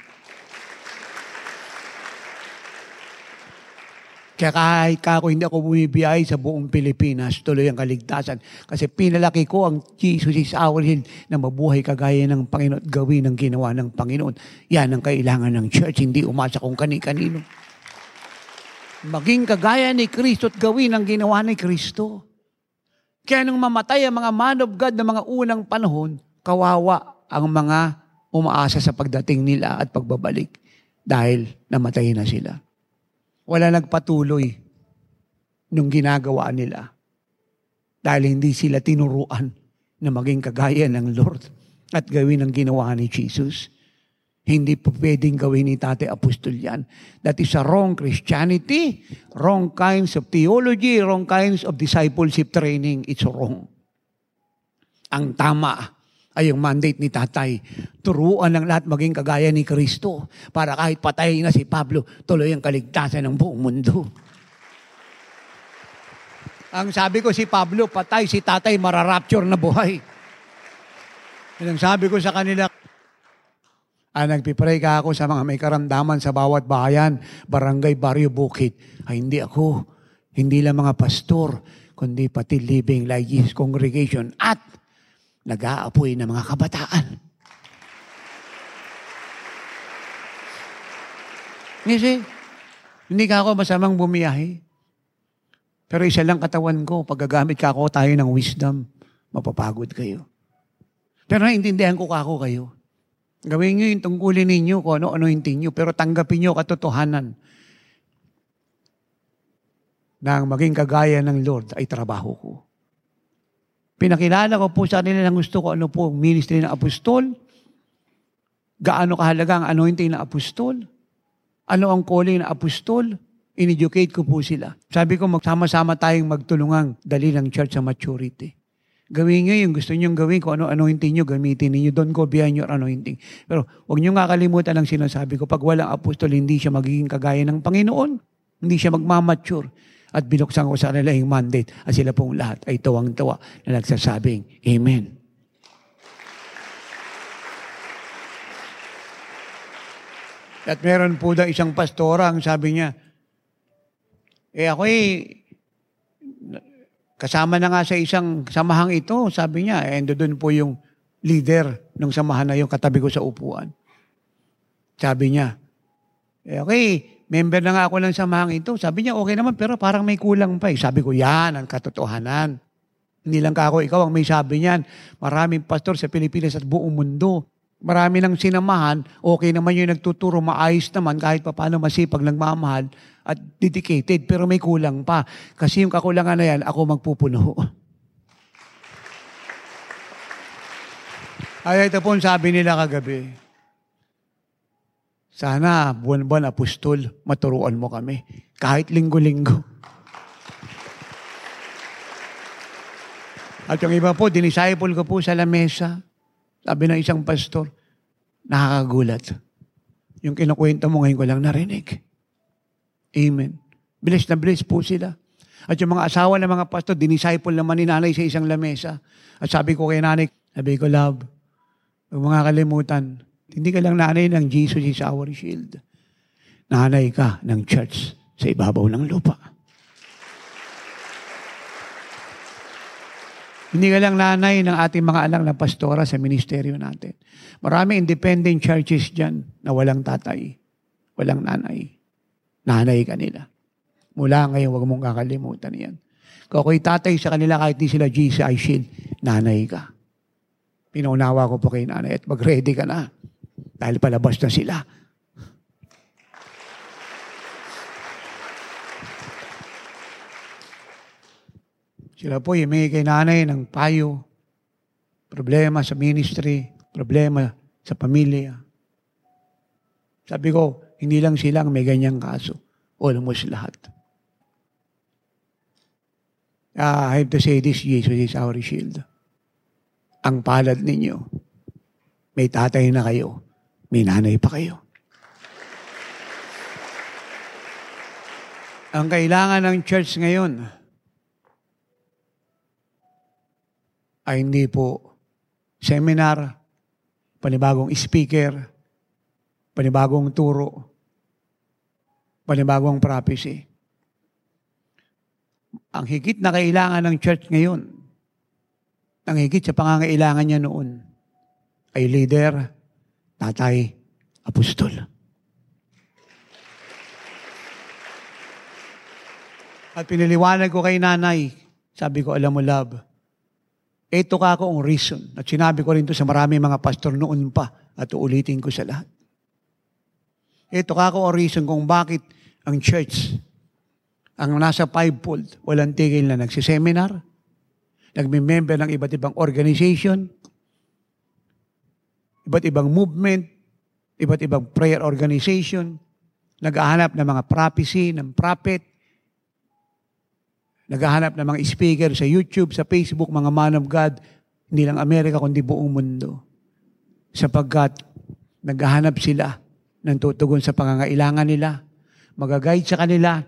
Kaya kahit ako hindi ako bumibiyay sa buong Pilipinas, tuloy ang kaligtasan. Kasi pinalaki ko ang Jesus is our Hill na mabuhay kagaya ng Panginoon at gawin ang ginawa ng Panginoon. Yan ang kailangan ng church, hindi umasa kung kani-kanino. Maging kagaya ni Kristo at gawin ang ginawa ni Kristo. Kaya nung mamatay ang mga man of God na mga unang panahon, kawawa ang mga umaasa sa pagdating nila at pagbabalik dahil namatay na sila wala nagpatuloy nung ginagawa nila. Dahil hindi sila tinuruan na maging kagaya ng Lord at gawin ang ginawa ni Jesus. Hindi po pwedeng gawin ni Tate Apostol yan. That is a wrong Christianity, wrong kinds of theology, wrong kinds of discipleship training. It's wrong. Ang tama ay yung mandate ni tatay. Turuan ng lahat maging kagaya ni Kristo para kahit patay na si Pablo, tuloy ang kaligtasan ng buong mundo. Ang sabi ko si Pablo, patay si tatay, mararapture na buhay. Yan ang sabi ko sa kanila, ah, nagpipray ka ako sa mga may karamdaman sa bawat bayan, barangay, baryo, bukid. Ay, hindi ako. Hindi lang mga pastor, kundi pati Living Like Jesus Congregation at nag-aapoy ng mga kabataan. Kasi, hindi ka ako masamang bumiyahe. Pero isa lang katawan ko, paggagamit ka ako tayo ng wisdom, mapapagod kayo. Pero naintindihan ko ako kayo. Gawin nyo yung tungkulin ninyo kung ano-ano yung tinyo, pero tanggapin nyo katotohanan na ang maging kagaya ng Lord ay trabaho ko. Pinakilala ko po sa kanila ng gusto ko ano po ministry ng apostol, gaano kahalaga ang anointing ng apostol, ano ang calling ng apostol, in-educate ko po sila. Sabi ko, magsama-sama tayong magtulungang dali ng church sa maturity. Gawin nyo yung gusto nyo gawin, kung ano anointing nyo, gamitin niyo. Don't go behind your anointing. Pero huwag nyo nga kalimutan ang sinasabi ko. Pag walang apostol, hindi siya magiging kagaya ng Panginoon. Hindi siya magmamature. At binuksan ko sa kanila mandate. At sila pong lahat ay tawang-tawa na nagsasabing, Amen. At meron po daw isang pastora, ang sabi niya, eh ako eh, kasama na nga sa isang samahang ito, sabi niya, eh doon po yung leader ng samahan na yung katabi ko sa upuan. Sabi niya, eh okay, member na nga ako ng samahang ito. Sabi niya, okay naman, pero parang may kulang pa eh. Sabi ko, yan ang katotohanan. Hindi lang ka ako, ikaw ang may sabi niyan. Maraming pastor sa Pilipinas at buong mundo Marami ng sinamahan, okay naman yung nagtuturo, maayos naman, kahit pa paano masipag, nagmamahal, at dedicated, pero may kulang pa. Kasi yung kakulangan na yan, ako magpupuno. Ay, ito po sabi nila kagabi. Sana buwan-buwan apostol, maturuan mo kami. Kahit linggo-linggo. At yung iba po, dinisciple ko po sa lamesa. Sabi ng isang pastor, nakakagulat. Yung kinukwento mo ngayon ko lang narinig. Amen. Bilis na bilis po sila. At yung mga asawa ng mga pastor, dinisciple naman ni nanay sa isang lamesa. At sabi ko kay nanay, sabi ko, love, huwag mga kalimutan, hindi ka lang nanay ng Jesus is our shield. Nanay ka ng church sa ibabaw ng lupa. Hindi ka lang nanay ng ating mga anak na pastora sa ministeryo natin. Marami independent churches dyan na walang tatay, walang nanay. Nanay ka nila. Mula ngayon, huwag mong kakalimutan yan. Kung ako'y tatay sa kanila kahit di sila GCI shield, nanay ka. Pinaunawa ko po kay nanay at mag-ready ka na. Dahil palabas na sila. Sila po humingi kay nanay ng payo, problema sa ministry, problema sa pamilya. Sabi ko, hindi lang silang may ganyang kaso. Almost lahat. Uh, I have to say this, Jesus is our shield. Ang palad ninyo, may tatay na kayo, may nanay pa kayo. Ang kailangan ng church ngayon, ay hindi po seminar, panibagong speaker, panibagong turo, panibagong prophecy. Ang higit na kailangan ng church ngayon, ang higit sa pangangailangan niya noon, ay leader, tatay, apostol. At piniliwanag ko kay nanay, sabi ko, alam mo, love, ito ka ako ang reason. At sinabi ko rin to sa marami mga pastor noon pa at uulitin ko sa lahat. Ito ka ako ang reason kung bakit ang church, ang nasa fivefold, walang tigil na nagsiseminar, nagme-member ng iba't ibang organization, iba't ibang movement, iba't ibang prayer organization, naghahanap ng mga prophecy, ng prophet, Naghahanap ng mga speaker sa YouTube, sa Facebook, mga man of God, hindi lang Amerika, kundi buong mundo. Sapagkat naghahanap sila ng tutugon sa pangangailangan nila, magaguide sa kanila,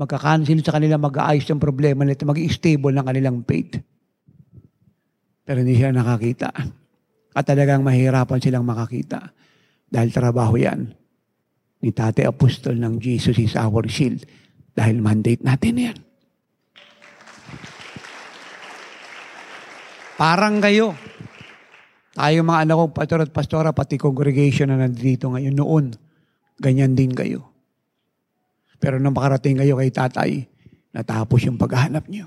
magkakancel sa kanila, mag-aayos ng problema nila, mag-stable ng kanilang faith. Pero hindi sila nakakita. At talagang mahirapan silang makakita. Dahil trabaho yan ni Tate Apostol ng Jesus is our shield. Dahil mandate natin yan. Parang kayo. Tayo mga anak kong pastor at pastora, pati congregation na nandito ngayon noon, ganyan din kayo. Pero nung makarating kayo kay tatay, natapos yung paghahanap niyo.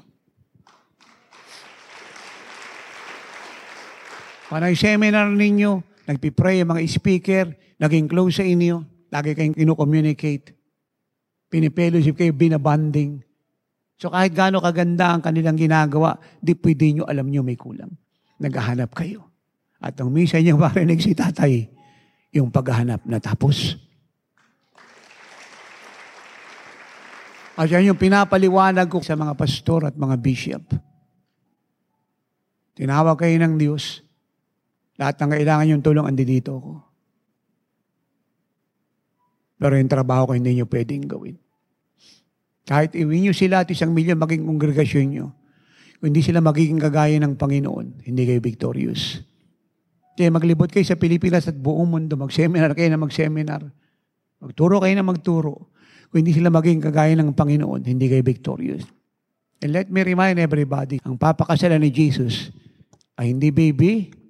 Panay seminar ninyo, nagpipray ang mga speaker, naging close sa inyo, lagi kayong kinu-communicate. Pinipellowship kayo, binabanding. So kahit gaano kaganda ang kanilang ginagawa, di pwede nyo alam nyo may kulang. Naghahanap kayo. At ang minsan yung marinig si tatay, yung paghahanap na tapos. At yan yung pinapaliwanag ko sa mga pastor at mga bishop. Tinawag kayo ng Diyos, lahat ng kailangan yung tulong, andi dito ako. Pero yung trabaho ko, hindi nyo pwedeng gawin. Kahit iwi nyo sila at isang milyon maging kongregasyon nyo, kung hindi sila magiging kagaya ng Panginoon, hindi kayo victorious. Kaya maglibot kayo sa Pilipinas at buong mundo, mag-seminar kayo na mag-seminar. Magturo kayo na magturo. Kung hindi sila maging kagaya ng Panginoon, hindi kayo victorious. And let me remind everybody, ang papakasalan ni Jesus ay hindi baby,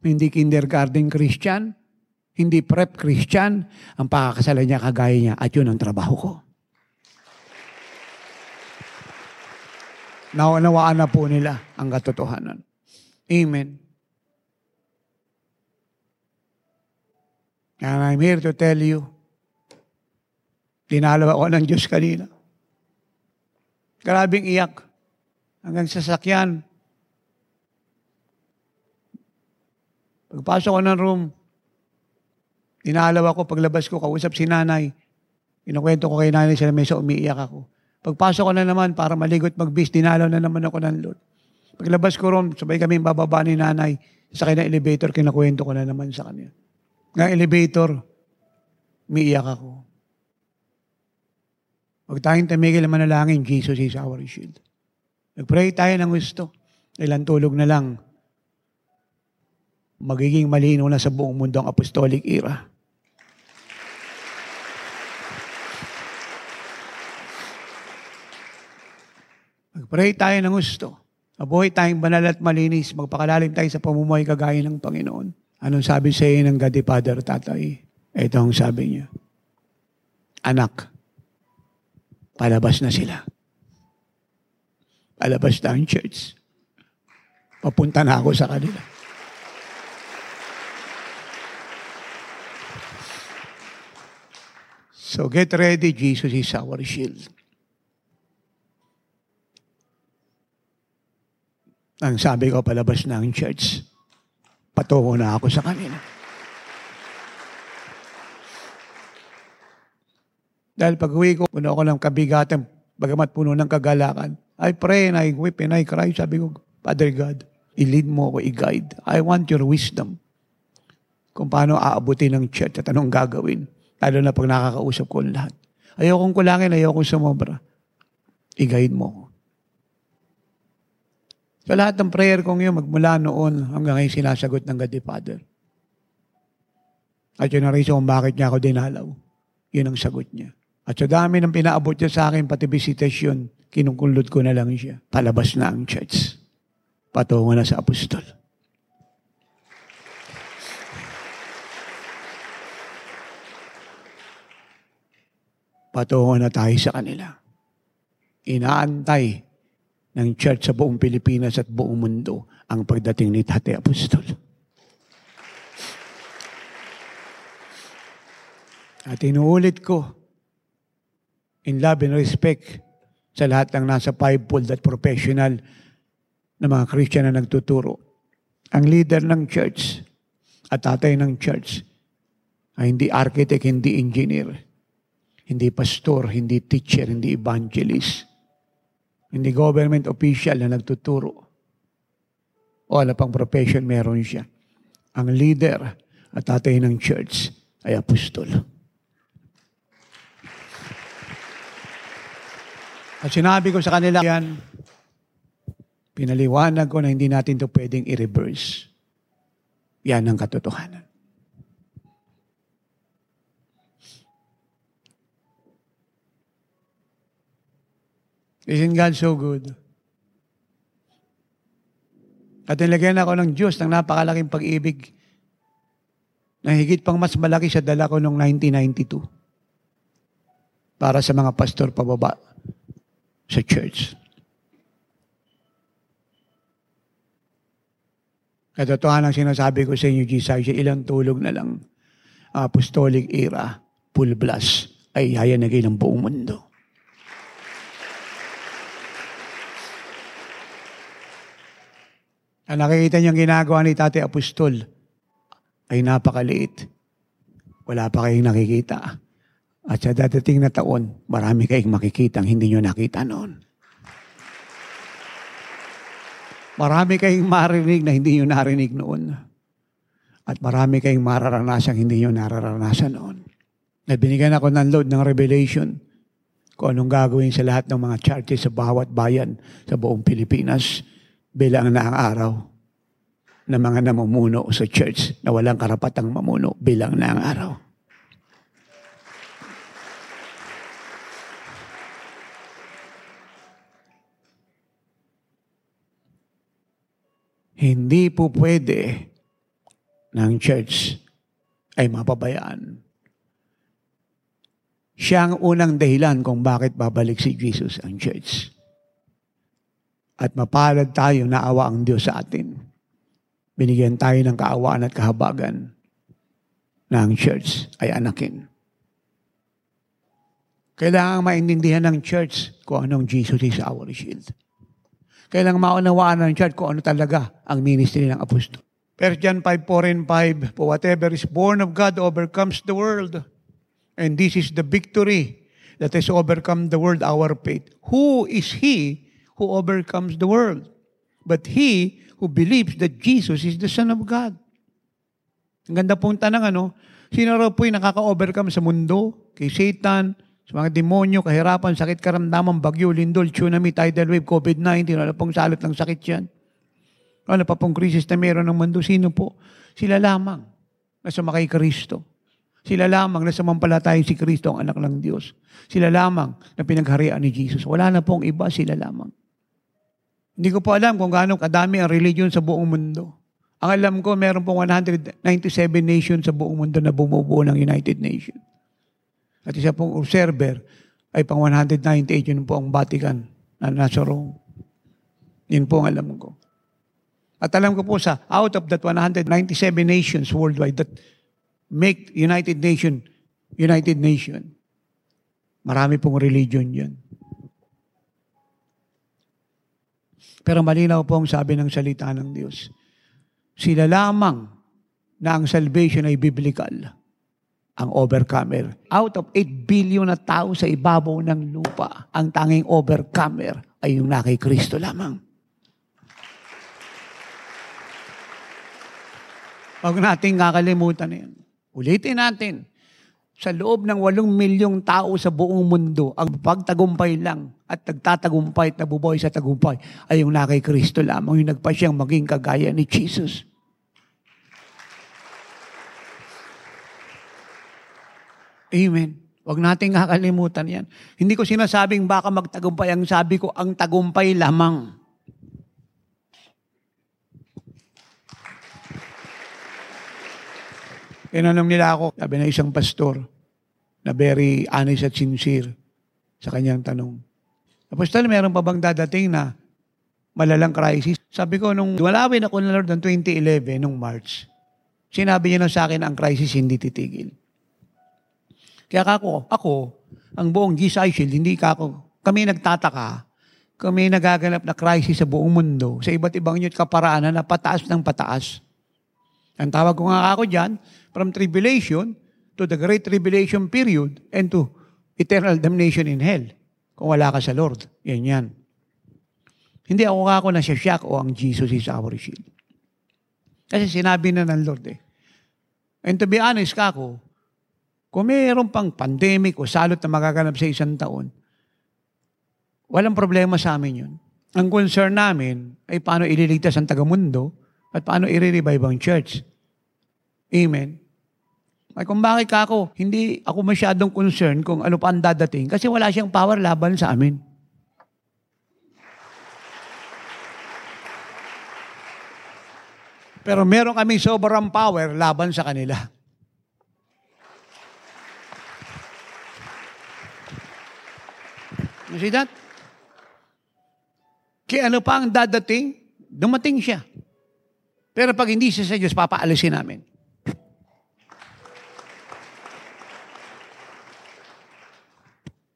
hindi kindergarten Christian, hindi prep Christian, ang pakakasalan niya kagaya niya at yun ang trabaho ko. Naunawaan na po nila ang katotohanan. Amen. And I'm here to tell you, dinalaw ako ng Diyos kanina. Grabing iyak. Hanggang sasakyan, Pagpasok ko ng room, inalaw ako, paglabas ko, kausap si nanay. Inukwento ko kay nanay sa mesa, umiiyak ako. Pagpasok ko na naman, para maligot magbis, dinalaw na naman ako ng Lord. Paglabas ko room, sabay kami bababa ni nanay. Sa kanya elevator, kinakwento ko na naman sa kanya. Ng elevator, umiiyak ako. Huwag tayong tamigil na manalangin, Jesus is our shield. Nag-pray tayo ng gusto. Ilan tulog na lang, magiging malino na sa buong mundo ang apostolic era. Magpray tayo ng gusto. Mabuhay tayong banal at malinis. Magpakalalim tayo sa pamumuhay kagaya ng Panginoon. Anong sabi sa iyo ng the Father, Tatay? Ito ang sabi niya. Anak, palabas na sila. Palabas na ang church. Papunta na ako sa kanila. So get ready, Jesus is our shield. Ang sabi ko, palabas ang church. Patungo na ako sa kanila. Dahil pag uwi ko, puno ako ng kabigatan, bagamat puno ng kagalakan. I pray and I weep and I cry. Sabi ko, Father God, i-lead mo ako, i-guide. I want your wisdom. Kung paano aabutin ng church at anong gagawin. Lalo na pag nakakausap ko ang lahat. Ayokong kulangin, ayokong sumobra. I-guide mo ko. Sa lahat ng prayer kong yun, magmula noon hanggang ngayon sinasagot ng God the Father. At yun ang reason kung bakit niya ako dinalaw. Yun ang sagot niya. At sa dami ng pinaabot niya sa akin, pati visitasyon, kinukulot ko na lang siya. Palabas na ang church. Patungo na sa apostol. Patungo na tayo sa kanila. Inaantay ng church sa buong Pilipinas at buong mundo ang pagdating ni Tate Apostol. At inuulit ko, in love and respect sa lahat ng nasa fivefold at professional na mga Christian na nagtuturo. Ang leader ng church at tatay ng church ay hindi architect, hindi engineer hindi pastor, hindi teacher, hindi evangelist. Hindi government official na nagtuturo. O ala pang profession meron siya. Ang leader at tatay ng church ay apostol. At sinabi ko sa kanila yan, pinaliwanag ko na hindi natin to pwedeng i-reverse. Yan ang katotohanan. Isn't God so good? At nilagyan ako ng Diyos ng napakalaking pag-ibig na higit pang mas malaki sa dala ko noong 1992. para sa mga pastor pababa sa church. Katotohanan ang sinasabi ko sa inyo, Jesus, ilang tulog na lang apostolic era, full blast, ay hayanagay ng buong mundo. Ang nakikita niyang ginagawa ni Tate Apostol ay napakaliit. Wala pa kayong nakikita. At sa dadating na taon, marami kayong makikita ang hindi nyo nakita noon. Marami kayong marinig na hindi nyo narinig noon. At marami kayong mararanasan hindi nyo nararanasan noon. Na binigyan ako ng load ng revelation kung anong gagawin sa lahat ng mga churches sa bawat bayan sa buong Pilipinas bilang na ang araw ng mga namumuno sa church na walang karapatang mamuno bilang na ang araw. Hindi po pwede ng church ay mapabayaan. Siya ang unang dahilan kung bakit babalik si Jesus ang church. At mapalad tayo na awa ang Diyos sa atin. Binigyan tayo ng kaawaan at kahabagan na ang church ay anakin. Kailangan maintindihan ng church kung anong Jesus is our shield. Kailangan maunawaan ng church kung ano talaga ang ministry ng apostol. 1 John 5, 4 and 5, For whatever is born of God overcomes the world. And this is the victory that has overcome the world, our faith. Who is he who overcomes the world? But he who believes that Jesus is the Son of God. Ang ganda pong tanang ano, sino raw po yung nakaka-overcome sa mundo, kay Satan, sa mga demonyo, kahirapan, sakit karamdaman, bagyo, lindol, tsunami, tidal wave, COVID-19, wala pong salot ng sakit yan. Ano pa pong krisis na meron ng mundo, sino po? Sila lamang na sumakay Kristo. Sila lamang na samampalatay si Kristo ang anak ng Diyos. Sila lamang na pinagharian ni Jesus. Wala na pong iba, sila lamang. Hindi ko po alam kung gaano kadami ang religion sa buong mundo. Ang alam ko, meron pong 197 nations sa buong mundo na bumubuo ng United Nations. At isa pong observer ay pang 198, yun po ang Vatican na nasa Rome. Yun po ang alam ko. At alam ko po sa out of that 197 nations worldwide that make United Nation, United Nation, marami pong religion yan. Pero malinaw po ang sabi ng salita ng Diyos. Sila lamang na ang salvation ay biblical ang overcomer. Out of 8 billion na tao sa ibabaw ng lupa, ang tanging overcomer ay yung nakay Kristo lamang. Huwag natin kakalimutan na yan. Ulitin natin. Sa loob ng 8 milyong tao sa buong mundo, ang pagtagumpay lang at nagtatagumpay at nabubuhay sa tagumpay ay yung nakay Kristo lamang, yung nagpa siyang maging kagaya ni Jesus. Amen. Huwag nating kakalimutan yan. Hindi ko sinasabing baka magtagumpay. Ang sabi ko, ang tagumpay lamang. Tinanong nila ako, sabi na isang pastor, na very honest at sincere sa kanyang tanong. Apostol, meron pa bang dadating na malalang crisis? Sabi ko, nung walawin ako ng Lord ng 2011, nung March, sinabi niya na sa akin, ang crisis hindi titigil. Kaya ako, ako, ang buong GSI Shield, hindi ako, kami nagtataka, kami nagaganap na crisis sa buong mundo, sa iba't ibang yun kaparaanan na pataas ng pataas. Ang tawag ko nga ako dyan, from tribulation to the great tribulation period and to eternal damnation in hell. Kung wala ka sa Lord. Yan yan. Hindi ako ako na siya shock o ang Jesus is our shield. Kasi sinabi na ng Lord eh. And to be honest ka ako, kung mayroon pang pandemic o salot na magaganap sa isang taon, walang problema sa amin yun. Ang concern namin ay paano ililigtas ang tagamundo at paano i-revive ang church. Amen. Ay kung bakit ka ako, hindi ako masyadong concerned kung ano pa ang dadating kasi wala siyang power laban sa amin. Pero meron kami sobrang power laban sa kanila. You see that? Kaya ano pa ang dadating? Dumating siya. Pero pag hindi siya sa Diyos, papaalisin namin.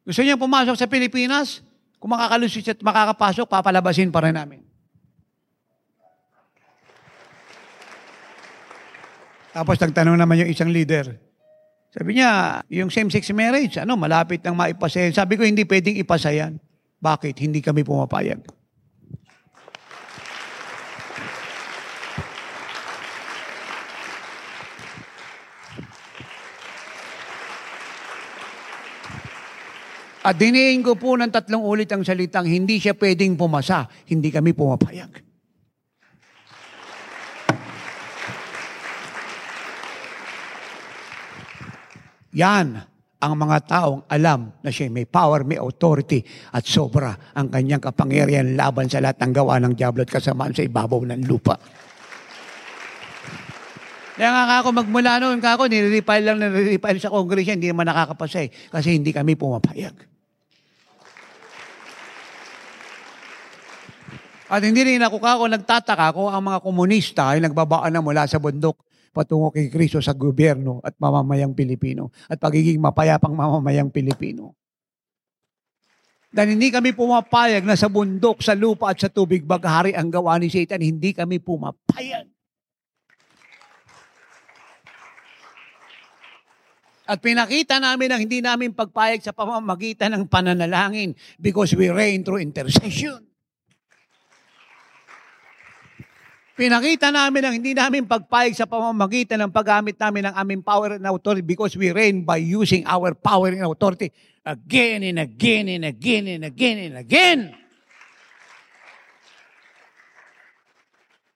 Gusto niya pumasok sa Pilipinas? Kung makakalusot at makakapasok, papalabasin pa rin namin. Tapos nagtanong naman yung isang leader. Sabi niya, yung same-sex marriage, ano, malapit nang maipasa. Sabi ko, hindi pwedeng ipasa yan. Bakit? Hindi kami pumapayag. At diniin ko po ng tatlong ulit ang salitang, hindi siya pwedeng pumasa, hindi kami pumapayag. Yan ang mga taong alam na siya may power, may authority at sobra ang kanyang kapangyarihan laban sa lahat ng gawa ng Diablo at kasamaan sa ibabaw ng lupa. Kaya nga ako magmula noon, kako, nire-refile lang, nire-refile sa Congress hindi naman nakakapasa eh, kasi hindi kami pumapayag. At hindi rin ako kako nagtataka kung ang mga komunista ay nagbabaan na mula sa bundok patungo kay Kristo sa gobyerno at mamamayang Pilipino at pagiging mapayapang mamamayang Pilipino. Dahil hindi kami pumapayag na sa bundok, sa lupa at sa tubig baghari ang gawa ni Satan, hindi kami pumapayag. At pinakita namin ang hindi namin pagpayag sa pamamagitan ng pananalangin because we reign through intercession. Pinakita namin ang hindi namin pagpayag sa pamamagitan ng paggamit namin ng aming power and authority because we reign by using our power and authority again and again and again and again and again.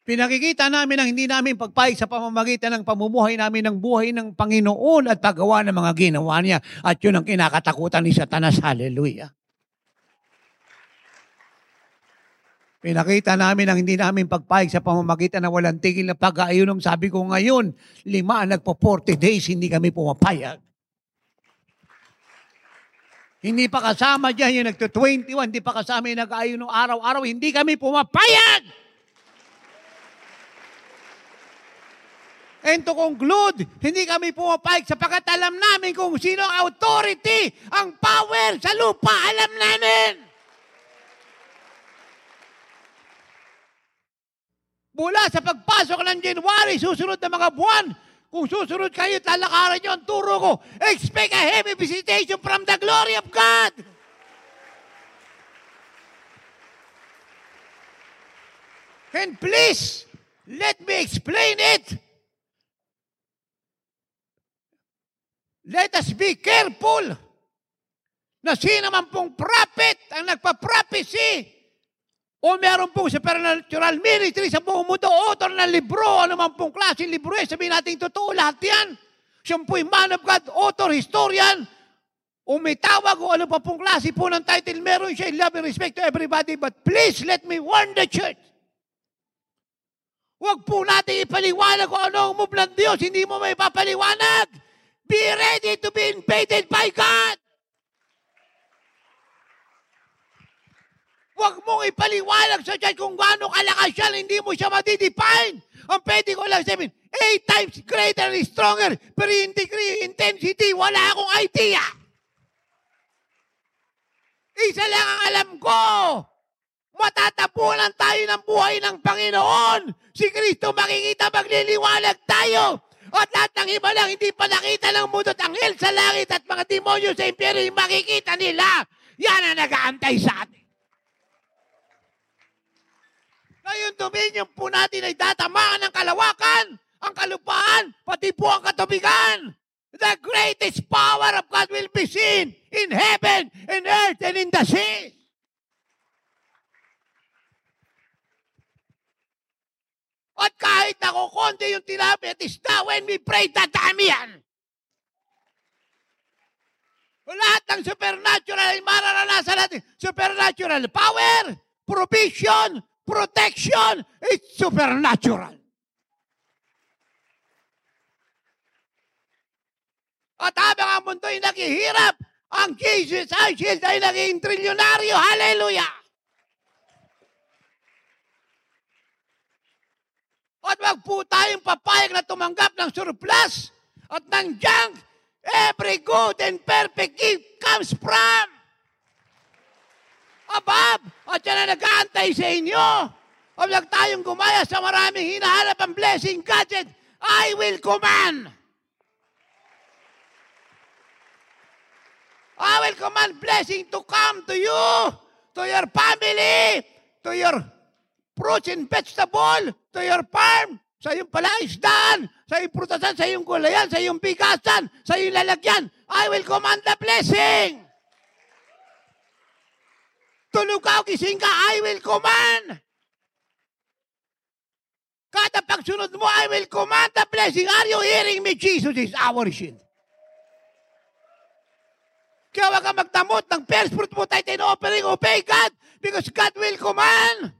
Pinakikita namin ang hindi namin pagpayag sa pamamagitan ng pamumuhay namin ng buhay ng Panginoon at paggawa ng mga ginawa niya. At yun ang kinakatakutan ni Satanas. Hallelujah. Pinakita namin ang hindi namin pagpahig sa pamamagitan ng walang tigil na pag-aayunom. Sabi ko ngayon, lima nagpo 40 days, hindi kami pumapayag. Hindi pa kasama dyan yung nagto-21, hindi pa kasama yung nag-aayunom araw-araw, hindi kami pumapayag! And to conclude, hindi kami pumapayag sapagkat alam namin kung sino ang authority, ang power sa lupa, alam namin! Mula sa pagpasok ng January, susunod na mga buwan, kung susunod kayo, talakaran nyo ang turo ko. Expect a heavy visitation from the glory of God. And please, let me explain it. Let us be careful na sino man pong prophet ang nagpa-prophecy o meron pong supernatural ministry sa buong mundo, author ng libro, ano man pong klase libro, eh, sabihin natin totoo lahat yan. Siya po'y man of God, author, historian, o may tawag o ano pa pong klase po ng title, meron siya, love and respect to everybody, but please let me warn the church. Huwag po natin ipaliwanag kung ano ang move ng Diyos, hindi mo may papaliwanag. Be ready to be invaded by God. Huwag mong ipaliwanag sa Diyos kung gaano kalakas yan, hindi mo siya madidefine. Ang pwede ko lang sabihin, eight times greater and stronger, pero in degree, intensity, wala akong idea. Isa lang ang alam ko. Matatapunan tayo ng buhay ng Panginoon. Si Kristo makikita magliliwanag tayo. At lahat ng iba lang hindi pa nakita ng mundo at anghel sa langit at mga demonyo sa impyerno makikita nila. Yan ang nag-aantay sa atin. Ngayon dominion po natin ay datamaan ng kalawakan, ang kalupaan, pati po ang katubigan. The greatest power of God will be seen in heaven, in earth, and in the sea. At kahit nakukonti yung tinabi at isda, when we pray, dadami yan. Lahat ng supernatural ay mararanasan natin. Supernatural power, provision, protection. It's supernatural. At habang ang mundo ay naghihirap, ang Jesus Eye Shield ay naging trilyonaryo. Hallelujah! At wag po tayong papayag na tumanggap ng surplus at ng junk. Every good and perfect gift comes from above. At yan ang nag-aantay sa inyo. Huwag tayong gumaya sa maraming hinahanap ang blessing gadget. I will command. I will command blessing to come to you, to your family, to your fruits and vegetable, to your farm, sa iyong palaisdaan, sa iyong prutasan, sa iyong gulayan, sa iyong bigasan, sa iyong lalagyan. I will command the blessing. Tulog ka o gising ka, I will command. Kada pagsunod mo, I will command the blessing. Are you hearing me? Jesus is our shield. Kaya huwag ka magtamot ng first fruit mo tayo offering, obey God because God will command.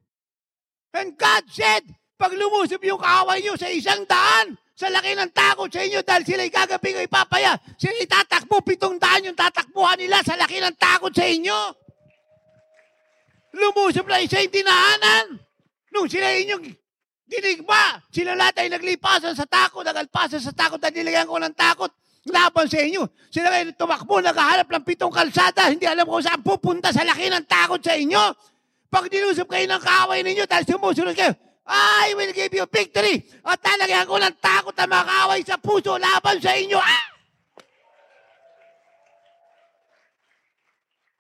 And God said, pag lumusob yung kaaway nyo sa isang daan, sa laki ng takot sa inyo dahil sila'y gagabi ko ipapaya, sila'y tatakbo, pitong daan yung tatakbuhan nila sa laki ng takot sa inyo. Lumusob na isa yung tinahanan. Nung sila inyong dinigma, sila lahat ay naglipasan sa takot, nagalpasan sa takot at nilagyan ko ng takot laban sa inyo. Sila kayo tumakbo, naghahanap ng pitong kalsada, hindi alam kung saan pupunta sa laki ng takot sa inyo. Pag dinusap kayo ng kaaway ninyo dahil sumusunod kayo, I will give you victory. At talagyan ko ng takot ang mga kaaway sa puso laban sa inyo. Ah!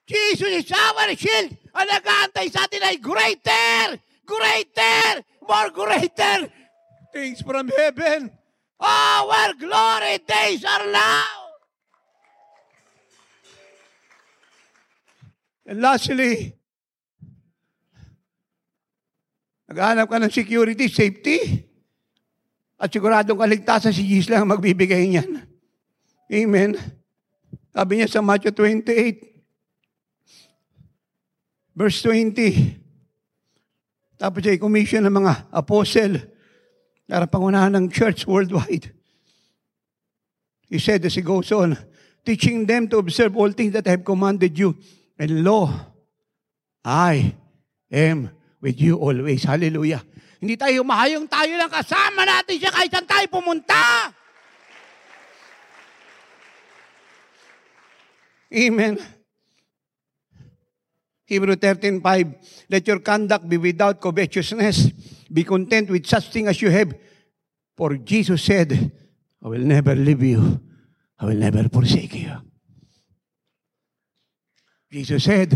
Jesus is our shield. Ang nag-aantay sa atin ay greater, greater, more greater things from heaven. Our glory days are now. And lastly, Naghahanap ka ng security, safety, at siguradong kaligtasan si Jesus lang ang magbibigay niyan. Amen. Sabi niya sa Matthew 28, verse 20, tapos siya i-commission ng mga apostle para pangunahan ng church worldwide. He said as he goes on, teaching them to observe all things that I have commanded you. And lo, I am with you always. Hallelujah. Hindi tayo mahayong tayo lang kasama natin siya kahit saan tayo pumunta. Amen. Hebrew 13.5, Let your conduct be without covetousness. Be content with such thing as you have. For Jesus said, I will never leave you. I will never forsake you. Jesus said,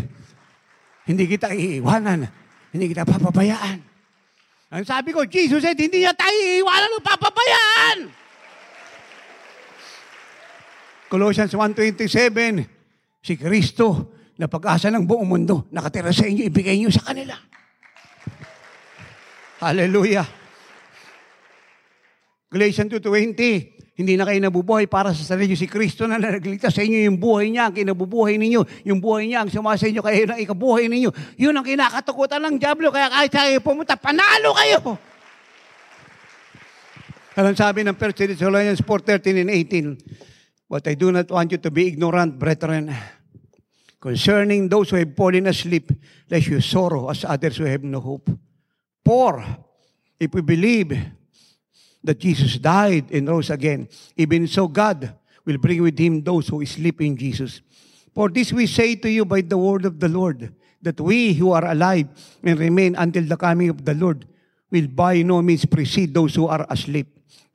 hindi kita iiwanan hindi kita papabayaan. Ang sabi ko, Jesus said, hindi niya tayo iiwanan o papabayaan. Colossians 1.27, si Kristo na pag-asa ng buong mundo, nakatira sa inyo, ibigay niyo sa kanila. Hallelujah. Galatians 2.20, hindi na kayo nabubuhay para sa sarili si Kristo na nagligtas sa inyo yung buhay niya, ang kinabubuhay ninyo, yung buhay niya ang sumasa inyo, kaya yun ang ikabuhay ninyo. Yun ang kinakatakutan ng Diablo, kaya kahit kayo pumunta, panalo kayo. Anong sabi ng 1 Thessalonians 4.13 and 18? But I do not want you to be ignorant, brethren, concerning those who have fallen asleep, lest you sorrow as others who have no hope. For if we believe that Jesus died and rose again. Even so, God will bring with him those who sleep in Jesus. For this we say to you by the word of the Lord, that we who are alive and remain until the coming of the Lord will by no means precede those who are asleep.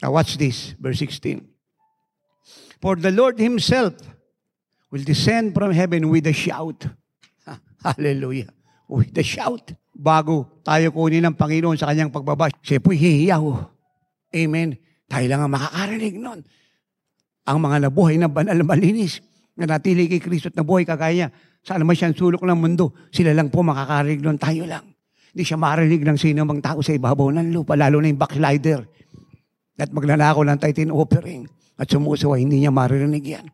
Now watch this, verse 16. For the Lord himself will descend from heaven with a shout. Hallelujah. With a shout. Bago tayo kunin ng Panginoon sa kanyang pagbaba, siya po'y hihiyaw Amen. Tayo lang ang makakarinig nun. Ang mga nabuhay na banal malinis, na natili kay Kristo at nabuhay kagaya niya, saan naman siyang sulok ng mundo, sila lang po makakarinig nun, tayo lang. Hindi siya marinig ng sino mang tao sa ibabaw ng lupa, lalo na yung backslider. At magnanakaw ng titan offering. At sumusawa, hindi niya marinig yan.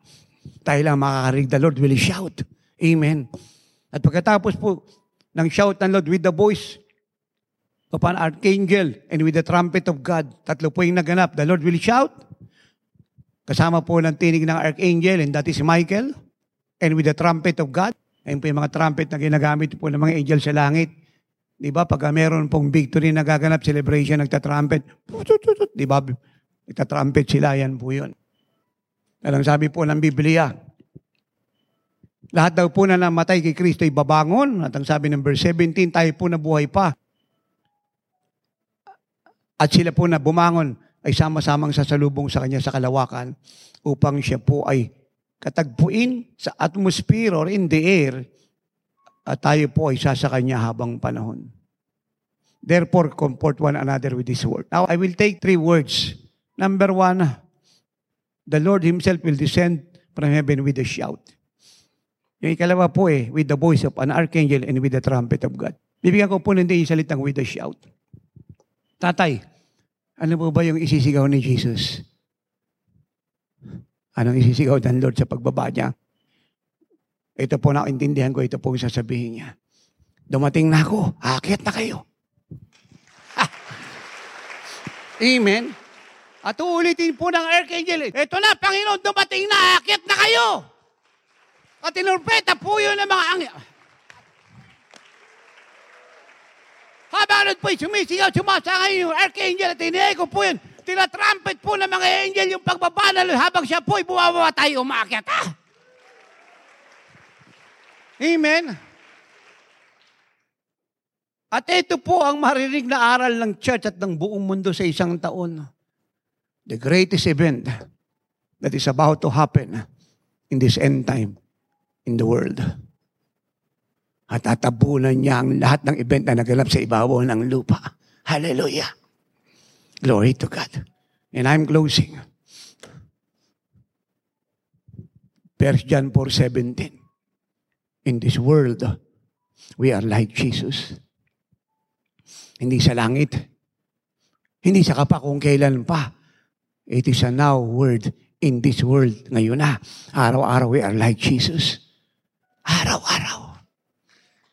Tayo lang makakarinig, the Lord will shout. Amen. At pagkatapos po ng shout ng Lord with the voice of an archangel and with the trumpet of God. Tatlo po yung naganap. The Lord will shout. Kasama po ng tinig ng archangel and that is Michael. and with the trumpet of God. Ayun po yung mga trumpet na ginagamit po ng mga angel sa langit. Di ba? Pag meron pong victory na gaganap, celebration, nagta-trumpet. Di ba? Nagta-trumpet sila, yan po yun. Alang sabi po ng Biblia, lahat daw po na namatay kay Kristo ay babangon. At ang sabi ng verse 17, tayo po na buhay pa. At sila po na bumangon ay sama-samang sasalubong sa kanya sa kalawakan upang siya po ay katagpuin sa atmosphere or in the air at tayo po ay sasa kanya habang panahon. Therefore, comfort one another with this word. Now, I will take three words. Number one, the Lord Himself will descend from heaven with a shout. Yung ikalawa po eh, with the voice of an archangel and with the trumpet of God. Bibigyan ko po hindi yung salitang with a shout. Tatay, ano po ba yung isisigaw ni Jesus? Anong isisigaw ng Lord sa pagbaba niya? Ito po naintindihan ko, ito po sasabihin niya. Dumating na ako, akit na kayo. Amen. At uulitin po ng archangel, ito na, Panginoon, dumating na, akit na kayo. At tinurpeta po yun ng mga angel. Habang ano po, sumisigaw, sumasangay yung archangel at ko po yun. Tinatrumpet po ng mga angel yung pagbabanal habang siya po ay bumamatay, umakyat. Ah! Amen. At ito po ang marinig na aral ng church at ng buong mundo sa isang taon. The greatest event that is about to happen in this end time in the world. At tatabunan niya ang lahat ng event na naganap sa ibabaw ng lupa. Hallelujah. Glory to God. And I'm closing. 1 John 4.17 In this world, we are like Jesus. Hindi sa langit. Hindi sa kapa kung kailan pa. It is a now word in this world ngayon na. Araw-araw we are like Jesus. Araw-araw.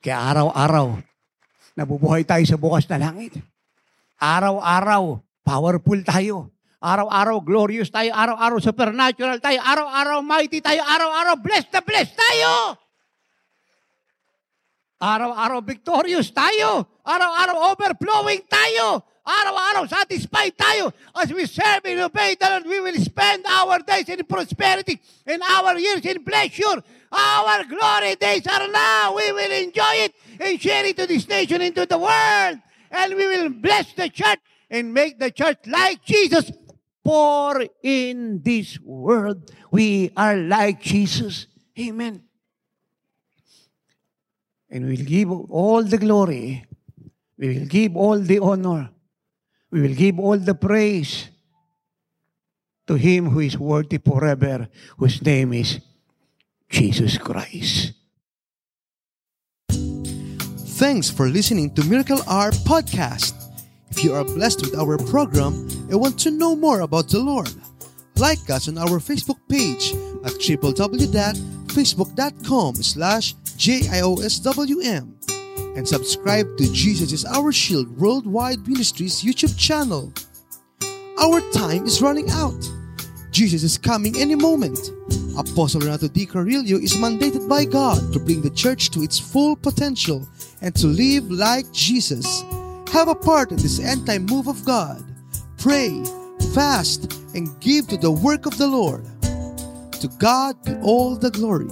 Kaya araw-araw, nabubuhay tayo sa bukas na langit. Araw-araw, Powerful tayo. Araw-araw glorious tayo. Araw-araw supernatural tayo. Araw-araw mighty tayo. Araw-araw blessed na blessed tayo. Araw-araw victorious tayo. Araw-araw overflowing tayo. Araw-araw satisfied tayo. As we serve and obey the Lord, we will spend our days in prosperity and our years in pleasure. Our glory days are now. We will enjoy it and share it to this nation and to the world. And we will bless the church and make the church like Jesus. For in this world, we are like Jesus. Amen. And we will give all the glory. We will give all the honor. We will give all the praise to Him who is worthy forever, whose name is Jesus Christ. Thanks for listening to Miracle Hour podcast. If you are blessed with our program and want to know more about the Lord, like us on our Facebook page at www.facebook.com slash JIOSWM and subscribe to Jesus is Our Shield Worldwide Ministries YouTube channel. Our time is running out. Jesus is coming any moment. Apostle Renato Di Carillo is mandated by God to bring the church to its full potential and to live like Jesus. Have a part in this end time move of God. Pray, fast, and give to the work of the Lord. To God be all the glory.